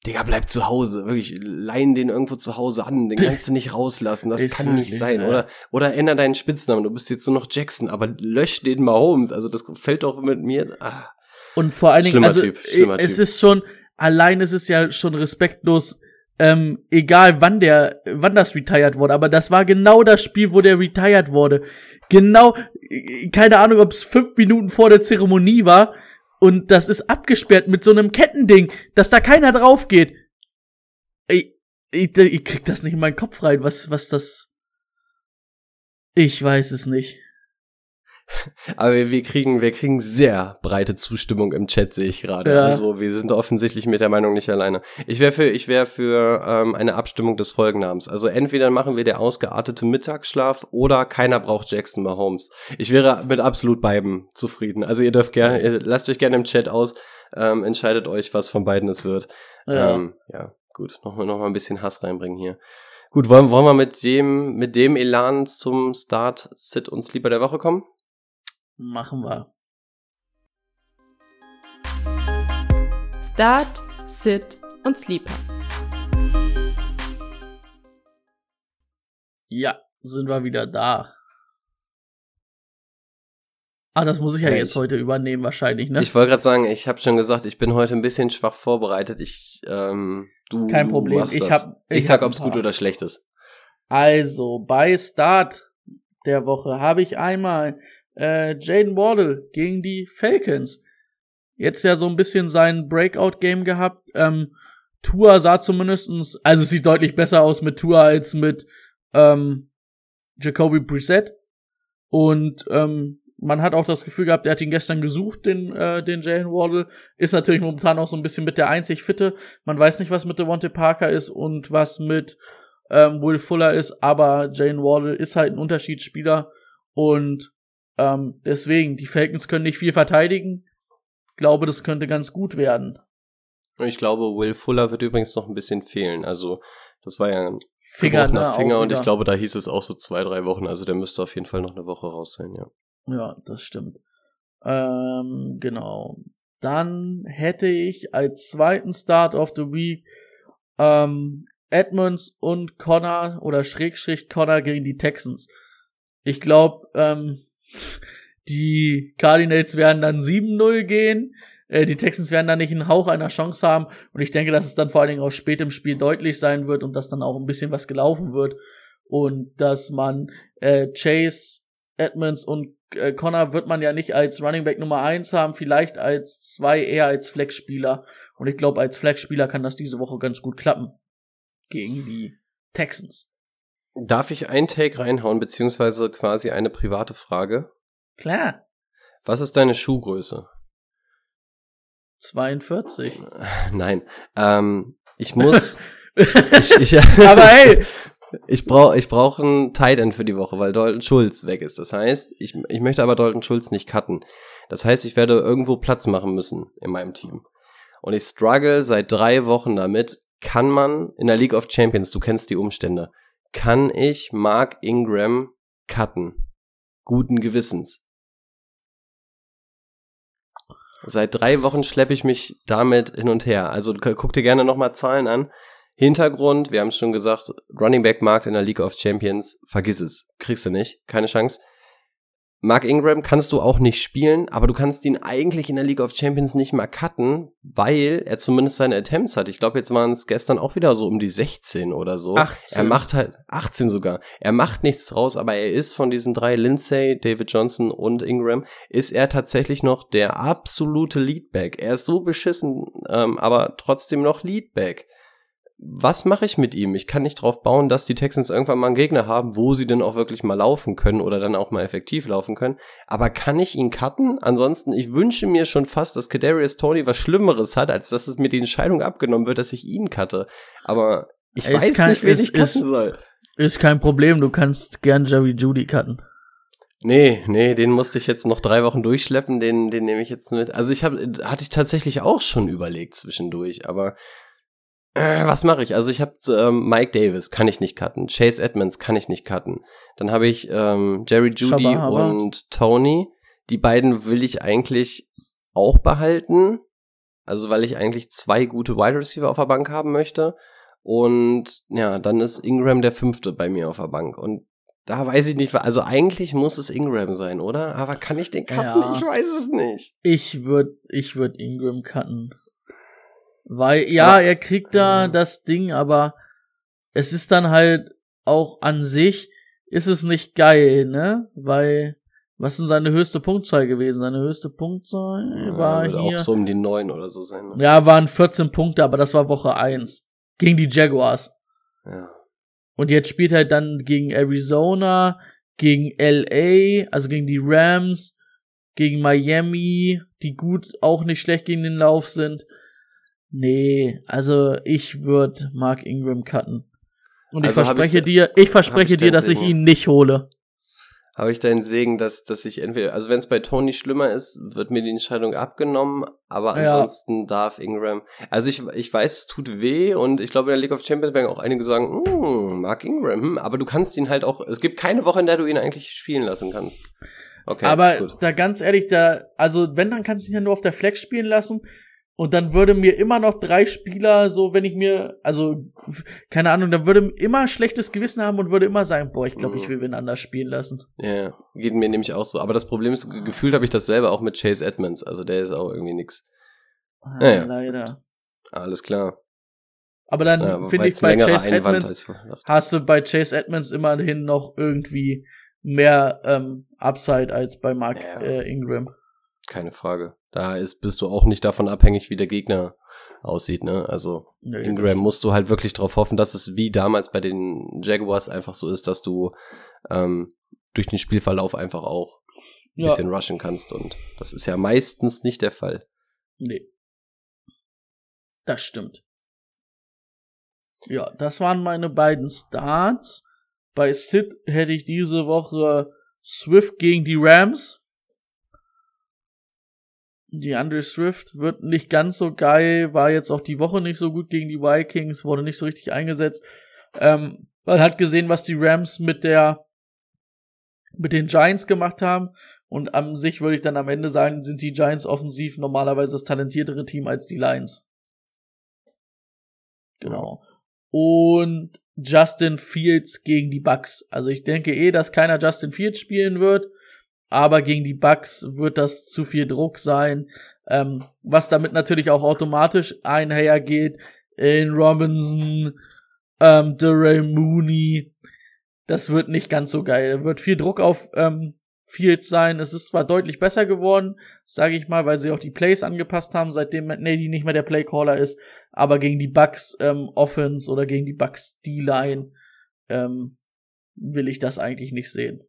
Digga, bleib zu Hause, wirklich, leihen den irgendwo zu Hause an, den kannst du nicht rauslassen, das kann nicht sein, oder? Oder änder deinen Spitznamen, du bist jetzt nur noch Jackson, aber lösch den Mahomes, also das fällt doch mit mir, ah.
Und vor allen Dingen,
Schlimmer
also
Typ, schlimmer
es
Typ.
ist schon, allein ist es ja schon respektlos, ähm, egal wann der, wann das retired wurde, aber das war genau das Spiel, wo der retired wurde. Genau, keine Ahnung, ob es fünf Minuten vor der Zeremonie war und das ist abgesperrt mit so einem Kettending, dass da keiner drauf geht. Ich, ich, ich krieg das nicht in meinen Kopf rein, was, was das. Ich weiß es nicht.
Aber wir, wir kriegen, wir kriegen sehr breite Zustimmung im Chat, sehe ich gerade.
Ja.
Also wir sind offensichtlich mit der Meinung nicht alleine. Ich wäre für, ich wäre für ähm, eine Abstimmung des Folgennamens. Also entweder machen wir der ausgeartete Mittagsschlaf oder keiner braucht Jackson Mahomes. Ich wäre mit absolut beiden zufrieden. Also ihr dürft gerne, ihr lasst euch gerne im Chat aus, ähm, entscheidet euch, was von beiden es wird.
Ja.
Ähm, ja, gut, noch mal, noch mal ein bisschen Hass reinbringen hier. Gut, wollen, wollen wir mit dem, mit dem Elan zum Start, Sit und Sleeper der Woche kommen?
Machen wir.
Start, Sit und Sleeper.
Ja, sind wir wieder da. Ah, das muss ich ja,
Ja,
jetzt
ich-
heute übernehmen wahrscheinlich, ne?
Ich wollte gerade sagen, ich habe schon gesagt, ich bin heute ein bisschen schwach vorbereitet. Ich, ähm, du
Kein Problem.
machst
Ich
das.
hab-
ich,
ich
sag,
ein
ob's gut oder schlecht ist.
Also, bei Start der Woche habe ich einmal äh, Jaden Wardle gegen die Falcons. Jetzt ja so ein bisschen sein Breakout-Game gehabt. Ähm, Tua sah zumindestens, also es sieht deutlich besser aus mit Tua als mit ähm, Jacoby Brissett. Und ähm, man hat auch das Gefühl gehabt, er hat ihn gestern gesucht, den, äh, den Jalen Wardle. Ist natürlich momentan auch so ein bisschen mit der einzig Fitte. Man weiß nicht, was mit Devontae Parker ist und was mit ähm, Will Fuller ist, aber Jalen Wardle ist halt ein Unterschiedsspieler und ähm, deswegen, die Falcons können nicht viel verteidigen. Glaube, das könnte ganz gut werden.
Ich glaube, Will Fuller wird übrigens noch ein bisschen fehlen. Also, das war ja ein
Finger, ne,
Finger und ich glaube, da hieß es auch so zwei, drei Wochen. Also, der müsste auf jeden Fall noch eine Woche raus sein, ja.
Ja, das stimmt. Ähm, genau. Dann hätte ich als zweiten Start of the Week ähm, Edmonds und Connor oder Schrägstrich Connor gegen die Texans. Ich glaube, ähm, die Cardinals werden dann 7-0 gehen. Äh, die Texans werden dann nicht einen Hauch einer Chance haben. Und ich denke, dass es dann vor allen Dingen auch spät im Spiel deutlich sein wird und dass dann auch ein bisschen was gelaufen wird. Und dass man äh, Chase, Edmonds und äh, Connor wird man ja nicht als Running Back Nummer eins haben, vielleicht als zwei, eher als Flexspieler. Und ich glaube, als Flexspieler kann das diese Woche ganz gut klappen. Gegen die Texans.
Darf ich einen Take reinhauen, beziehungsweise quasi eine private Frage?
Klar.
Was ist deine Schuhgröße?
42.
Nein. Ähm, ich muss. ich, ich,
Aber hey!
Ich brauche ich brauch einen Tight End für die Woche, weil Dalton Schulz weg ist. Das heißt, ich, ich möchte aber Dalton Schulz nicht cutten. Das heißt, ich werde irgendwo Platz machen müssen in meinem Team. Und ich struggle seit drei Wochen damit, kann man in der League of Champions, du kennst die Umstände, kann ich Mark Ingram cutten? Guten Gewissens. Seit drei Wochen schleppe ich mich damit hin und her. Also guck dir gerne nochmal Zahlen an. Hintergrund, wir haben es schon gesagt, Running Back Markt in der League of Champions, vergiss es, kriegst du nicht, keine Chance. Mark Ingram kannst du auch nicht spielen, aber du kannst ihn eigentlich in der League of Champions nicht mal cutten, weil er zumindest seine Attempts hat. Ich glaube, jetzt waren es gestern auch wieder so um die 16 oder so.
18.
Er macht halt 18 sogar. Er macht nichts draus, aber er ist von diesen drei Lindsay, David Johnson und Ingram ist er tatsächlich noch der absolute Leadback. Er ist so beschissen, ähm, aber trotzdem noch Leadback was mache ich mit ihm? Ich kann nicht drauf bauen, dass die Texans irgendwann mal einen Gegner haben, wo sie denn auch wirklich mal laufen können oder dann auch mal effektiv laufen können. Aber kann ich ihn cutten? Ansonsten, ich wünsche mir schon fast, dass Kadarius Tony was Schlimmeres hat, als dass es mir die Entscheidung abgenommen wird, dass ich ihn cutte. Aber ich
Es
weiß
kann-
nicht, wen
es
ich cutten
ist-
soll.
Ist kein Problem, du kannst gern Jerry Judy cutten.
Nee, nee, den musste ich jetzt noch drei Wochen durchschleppen, den, den nehme ich jetzt mit. Also ich habe, hatte ich tatsächlich auch schon überlegt zwischendurch, aber äh, was mache ich? Also ich habe ähm, Mike Davis, kann ich nicht cutten. Chase Edmonds kann ich nicht cutten. Dann habe ich ähm, Jerry Judy und Tony. Die beiden will ich eigentlich auch behalten. Also weil ich eigentlich zwei gute Wide Receiver auf der Bank haben möchte. Und ja, dann ist Ingram der fünfte bei mir auf der Bank. Und da weiß ich nicht, also eigentlich muss es Ingram sein, oder? Aber kann ich den cutten?
Ja.
Ich weiß es nicht.
Ich würde ich würd Ingram cutten. Weil, ja,
Aber-
er kriegt da
Mhm.
das Ding, aber es ist dann halt auch an sich, ist es nicht geil, ne? Weil, was ist denn seine höchste Punktzahl gewesen? Seine höchste Punktzahl war
wird
hier.
auch so um die neun oder so sein. Ne?
Ja, waren 14 Punkte, aber das war Woche 1. Gegen die Jaguars.
Ja.
Und jetzt spielt er dann gegen Arizona, gegen LA, also gegen die Rams, gegen Miami, die gut auch nicht schlecht gegen den Lauf sind. Nee, also ich würde Mark Ingram cutten. Und ich
Also hab
verspreche
ich
dir, ich verspreche
ich
dir, dass ich
Segen.
ihn nicht hole.
Habe ich deinen Segen, dass, dass ich entweder, also wenn es bei Tony schlimmer ist, wird mir die Entscheidung abgenommen, aber
Ja.
ansonsten darf Ingram. Also ich, ich weiß, es tut weh und ich glaube, in der League of Champions werden auch einige sagen, hm, Mark Ingram, hm, aber du kannst ihn halt auch, es gibt keine Woche, in der du ihn eigentlich spielen lassen kannst. Okay,
Aber
gut.
da ganz ehrlich, da, also wenn, dann kannst du ihn ja nur auf der Flex spielen lassen. Und dann würde mir immer noch drei Spieler, so wenn ich mir, also, keine Ahnung, dann würde immer schlechtes Gewissen haben und würde immer sagen, boah, ich glaube, ich will wen anders spielen lassen.
Ja, geht mir nämlich auch so. Aber das Problem ist, ge- gefühlt habe ich das selber auch mit Chase Edmonds. Also der ist auch irgendwie nix.
Ah,
Ja, ja.
Leider.
Alles klar.
Aber dann
Ja,
finde ich bei Chase
Einwand,
Edmonds, hast du bei Chase Edmonds immerhin noch irgendwie mehr ähm, Upside als bei Mark
Ja.
äh, Ingram.
Keine Frage. Da ist, bist du auch nicht davon abhängig, wie der Gegner aussieht, ne? Also
Nö,
Ingram musst du halt wirklich darauf hoffen, dass es wie damals bei den Jaguars einfach so ist, dass du ähm, durch den Spielverlauf einfach auch ein
Ja.
bisschen rushen kannst. Und das ist ja meistens nicht der Fall.
Nee. Das stimmt. Ja, das waren meine beiden Starts. Bei Sid hätte ich diese Woche Swift gegen die Rams. Die Andre Swift wird nicht ganz so geil, war jetzt auch die Woche nicht so gut gegen die Vikings, wurde nicht so richtig eingesetzt. Ähm, man hat gesehen, was die Rams mit der mit den Giants gemacht haben. Und an sich würde ich dann am Ende sagen, sind die Giants offensiv normalerweise das talentiertere Team als die Lions. Genau. Und Justin Fields gegen die Bucks. Also ich denke eh, dass keiner Justin Fields spielen wird. Aber gegen die Bucks wird das zu viel Druck sein. Ähm, was damit natürlich auch automatisch einhergeht. In Robinson, ähm, Durrell Mooney. Das wird nicht ganz so geil. Wird viel Druck auf ähm, Fields sein. Es ist zwar deutlich besser geworden, sage ich mal, weil sie auch die Plays angepasst haben, seitdem Nady nicht mehr der Playcaller ist. Aber gegen die Bucks ähm, Offense oder gegen die Bucks D-Line ähm, will ich das eigentlich nicht sehen.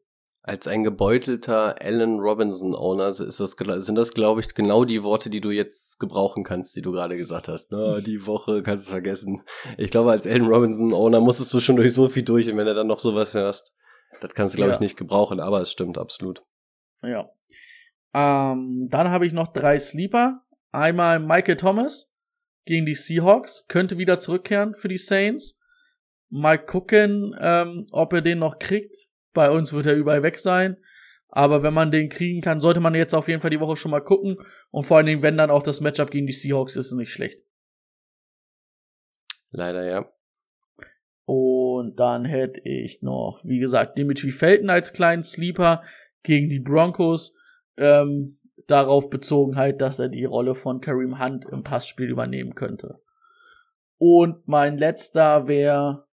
Als ein gebeutelter Allen Robinson-Owner ist das, gl- sind das, glaube ich, genau die Worte, die du jetzt gebrauchen kannst, die du gerade gesagt hast. Na, die Woche kannst du vergessen. Ich glaube, als Allen Robinson-Owner musstest du schon durch so viel durch und wenn du dann noch sowas hörst, das kannst du, glaube
Ja.
ich, nicht gebrauchen, aber es stimmt absolut.
Ja. Ähm, dann habe ich noch drei Sleeper. Einmal Michael Thomas gegen die Seahawks. Könnte wieder zurückkehren für die Saints. Mal gucken, ähm, ob er den noch kriegt. Bei uns wird er überall weg sein. Aber wenn man den kriegen kann, sollte man jetzt auf jeden Fall die Woche schon mal gucken. Und vor allen Dingen, wenn dann auch das Matchup gegen die Seahawks ist, ist nicht schlecht.
Leider, ja.
Und dann hätte ich noch, wie gesagt, Dimitri Felton als kleinen Sleeper gegen die Broncos. Ähm, darauf bezogen halt, dass er die Rolle von Kareem Hunt im Passspiel übernehmen könnte. Und mein letzter wäre,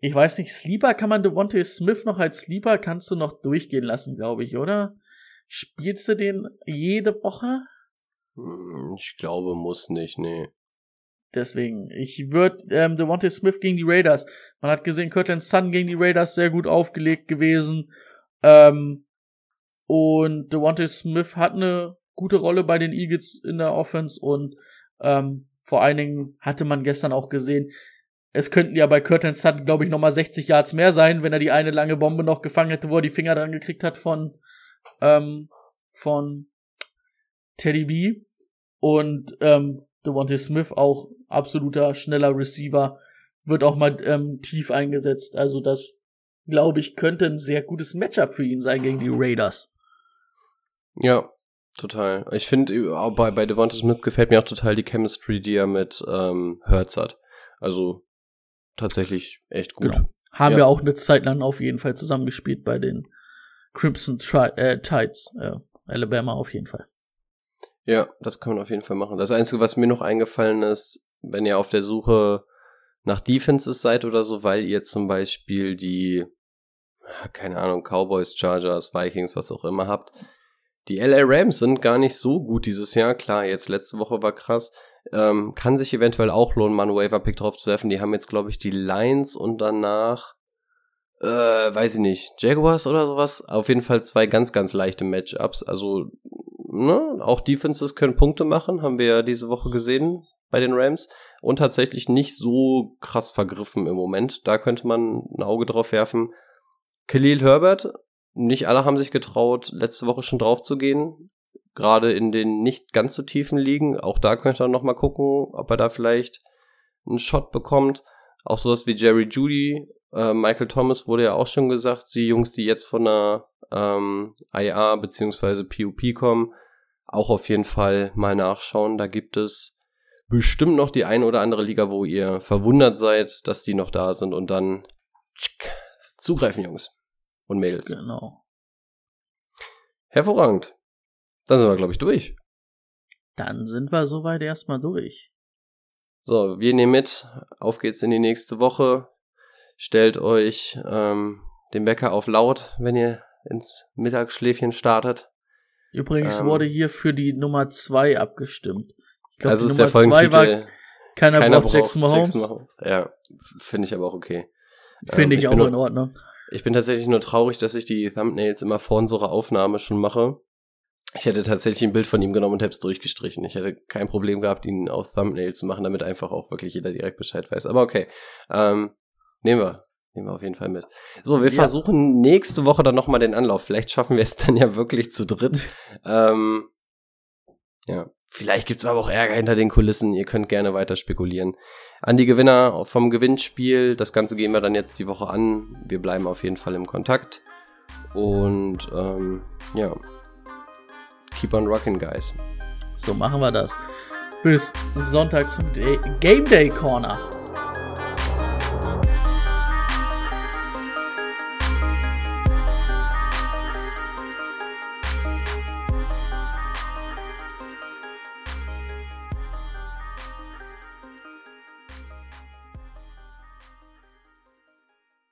ich weiß nicht, Sleeper kann man Devontae Smith noch als Sleeper, kannst du noch durchgehen lassen, glaube ich, oder? Spielst du den jede Woche?
Hm, ich glaube, muss nicht, nee.
Deswegen, ich würde ähm, Devontae Smith gegen die Raiders. Man hat gesehen, Kirtland Sun gegen die Raiders sehr gut aufgelegt gewesen. Ähm, und Devontae Smith hat eine gute Rolle bei den Eagles in der Offense und ähm, vor allen Dingen hatte man gestern auch gesehen, es könnten ja bei Curtin Sutton, glaube ich, nochmal 60 Yards mehr sein, wenn er die eine lange Bombe noch gefangen hätte, wo er die Finger dran gekriegt hat von, ähm, von Teddy B. Und ähm, Devontae Smith auch absoluter schneller Receiver, wird auch mal ähm, tief eingesetzt. Also das, glaube ich, könnte ein sehr gutes Matchup für ihn sein gegen die Raiders.
Ja, total. Ich finde, bei, bei Devonta Smith gefällt mir auch total die Chemistry, die er mit ähm, Hertz hat. Also tatsächlich echt gut. Genau.
Haben ja. wir auch eine Zeit lang auf jeden Fall zusammengespielt bei den Crimson Tri äh, Tides. Äh, Alabama auf jeden Fall.
Ja, das kann man auf jeden Fall machen. Das Einzige, was mir noch eingefallen ist, wenn ihr auf der Suche nach Defenses seid oder so, weil ihr zum Beispiel die, keine Ahnung, Cowboys, Chargers, Vikings, was auch immer habt, die LA Rams sind gar nicht so gut dieses Jahr. Klar, jetzt letzte Woche war krass. Ähm, kann sich eventuell auch lohnen, mal einen Waiver-Pick drauf zu werfen. Die haben jetzt, glaube ich, die Lions und danach, äh, weiß ich nicht, Jaguars oder sowas. Auf jeden Fall zwei ganz, ganz leichte Matchups. Also, ne, auch Defenses können Punkte machen, haben wir ja diese Woche gesehen bei den Rams. Und tatsächlich nicht so krass vergriffen im Moment. Da könnte man ein Auge drauf werfen. Khalil Herbert nicht alle haben sich getraut, letzte Woche schon drauf zu gehen. Gerade in den nicht ganz so tiefen Ligen. Auch da könnte er noch mal gucken, ob er da vielleicht einen Shot bekommt. Auch sowas wie Jerry Judy, äh, Michael Thomas wurde ja auch schon gesagt, die Jungs, die jetzt von der ähm, IA beziehungsweise PUP kommen, auch auf jeden Fall mal nachschauen. Da gibt es bestimmt noch die eine oder andere Liga, wo ihr verwundert seid, dass die noch da sind und dann zugreifen, Jungs und Mädels.
Genau.
Hervorragend. Dann sind wir, glaube ich, durch.
Dann sind wir soweit erstmal durch.
So, wir nehmen mit. Auf geht's in die nächste Woche. Stellt euch ähm, den Wecker auf laut, wenn ihr ins Mittagsschläfchen startet.
Übrigens ähm, wurde hier für die Nummer 2 abgestimmt.
Ich glaube, also die Nummer 2 war
keiner, keiner braucht Jackson Mahomes. Jackson
Mahomes. Ja, finde ich aber auch okay.
Finde ähm, ich, ich auch in Ordnung.
Ich bin tatsächlich nur traurig, dass ich die Thumbnails immer vor unserer Aufnahme schon mache. Ich hätte tatsächlich ein Bild von ihm genommen und hätte es durchgestrichen. Ich hätte kein Problem gehabt, ihn auf Thumbnails zu machen, damit einfach auch wirklich jeder direkt Bescheid weiß. Aber okay, ähm, nehmen wir. Nehmen wir auf jeden Fall mit. So, wir ja. versuchen nächste Woche dann nochmal den Anlauf. Vielleicht schaffen wir es dann ja wirklich zu dritt. ähm, ja, vielleicht gibt's aber auch Ärger hinter den Kulissen. Ihr könnt gerne weiter spekulieren an die Gewinner vom Gewinnspiel. Das Ganze gehen wir dann jetzt die Woche an. Wir bleiben auf jeden Fall im Kontakt. Und ähm, ja, keep on rocking, guys.
So machen wir das. Bis Sonntag zum Day Game Day Corner.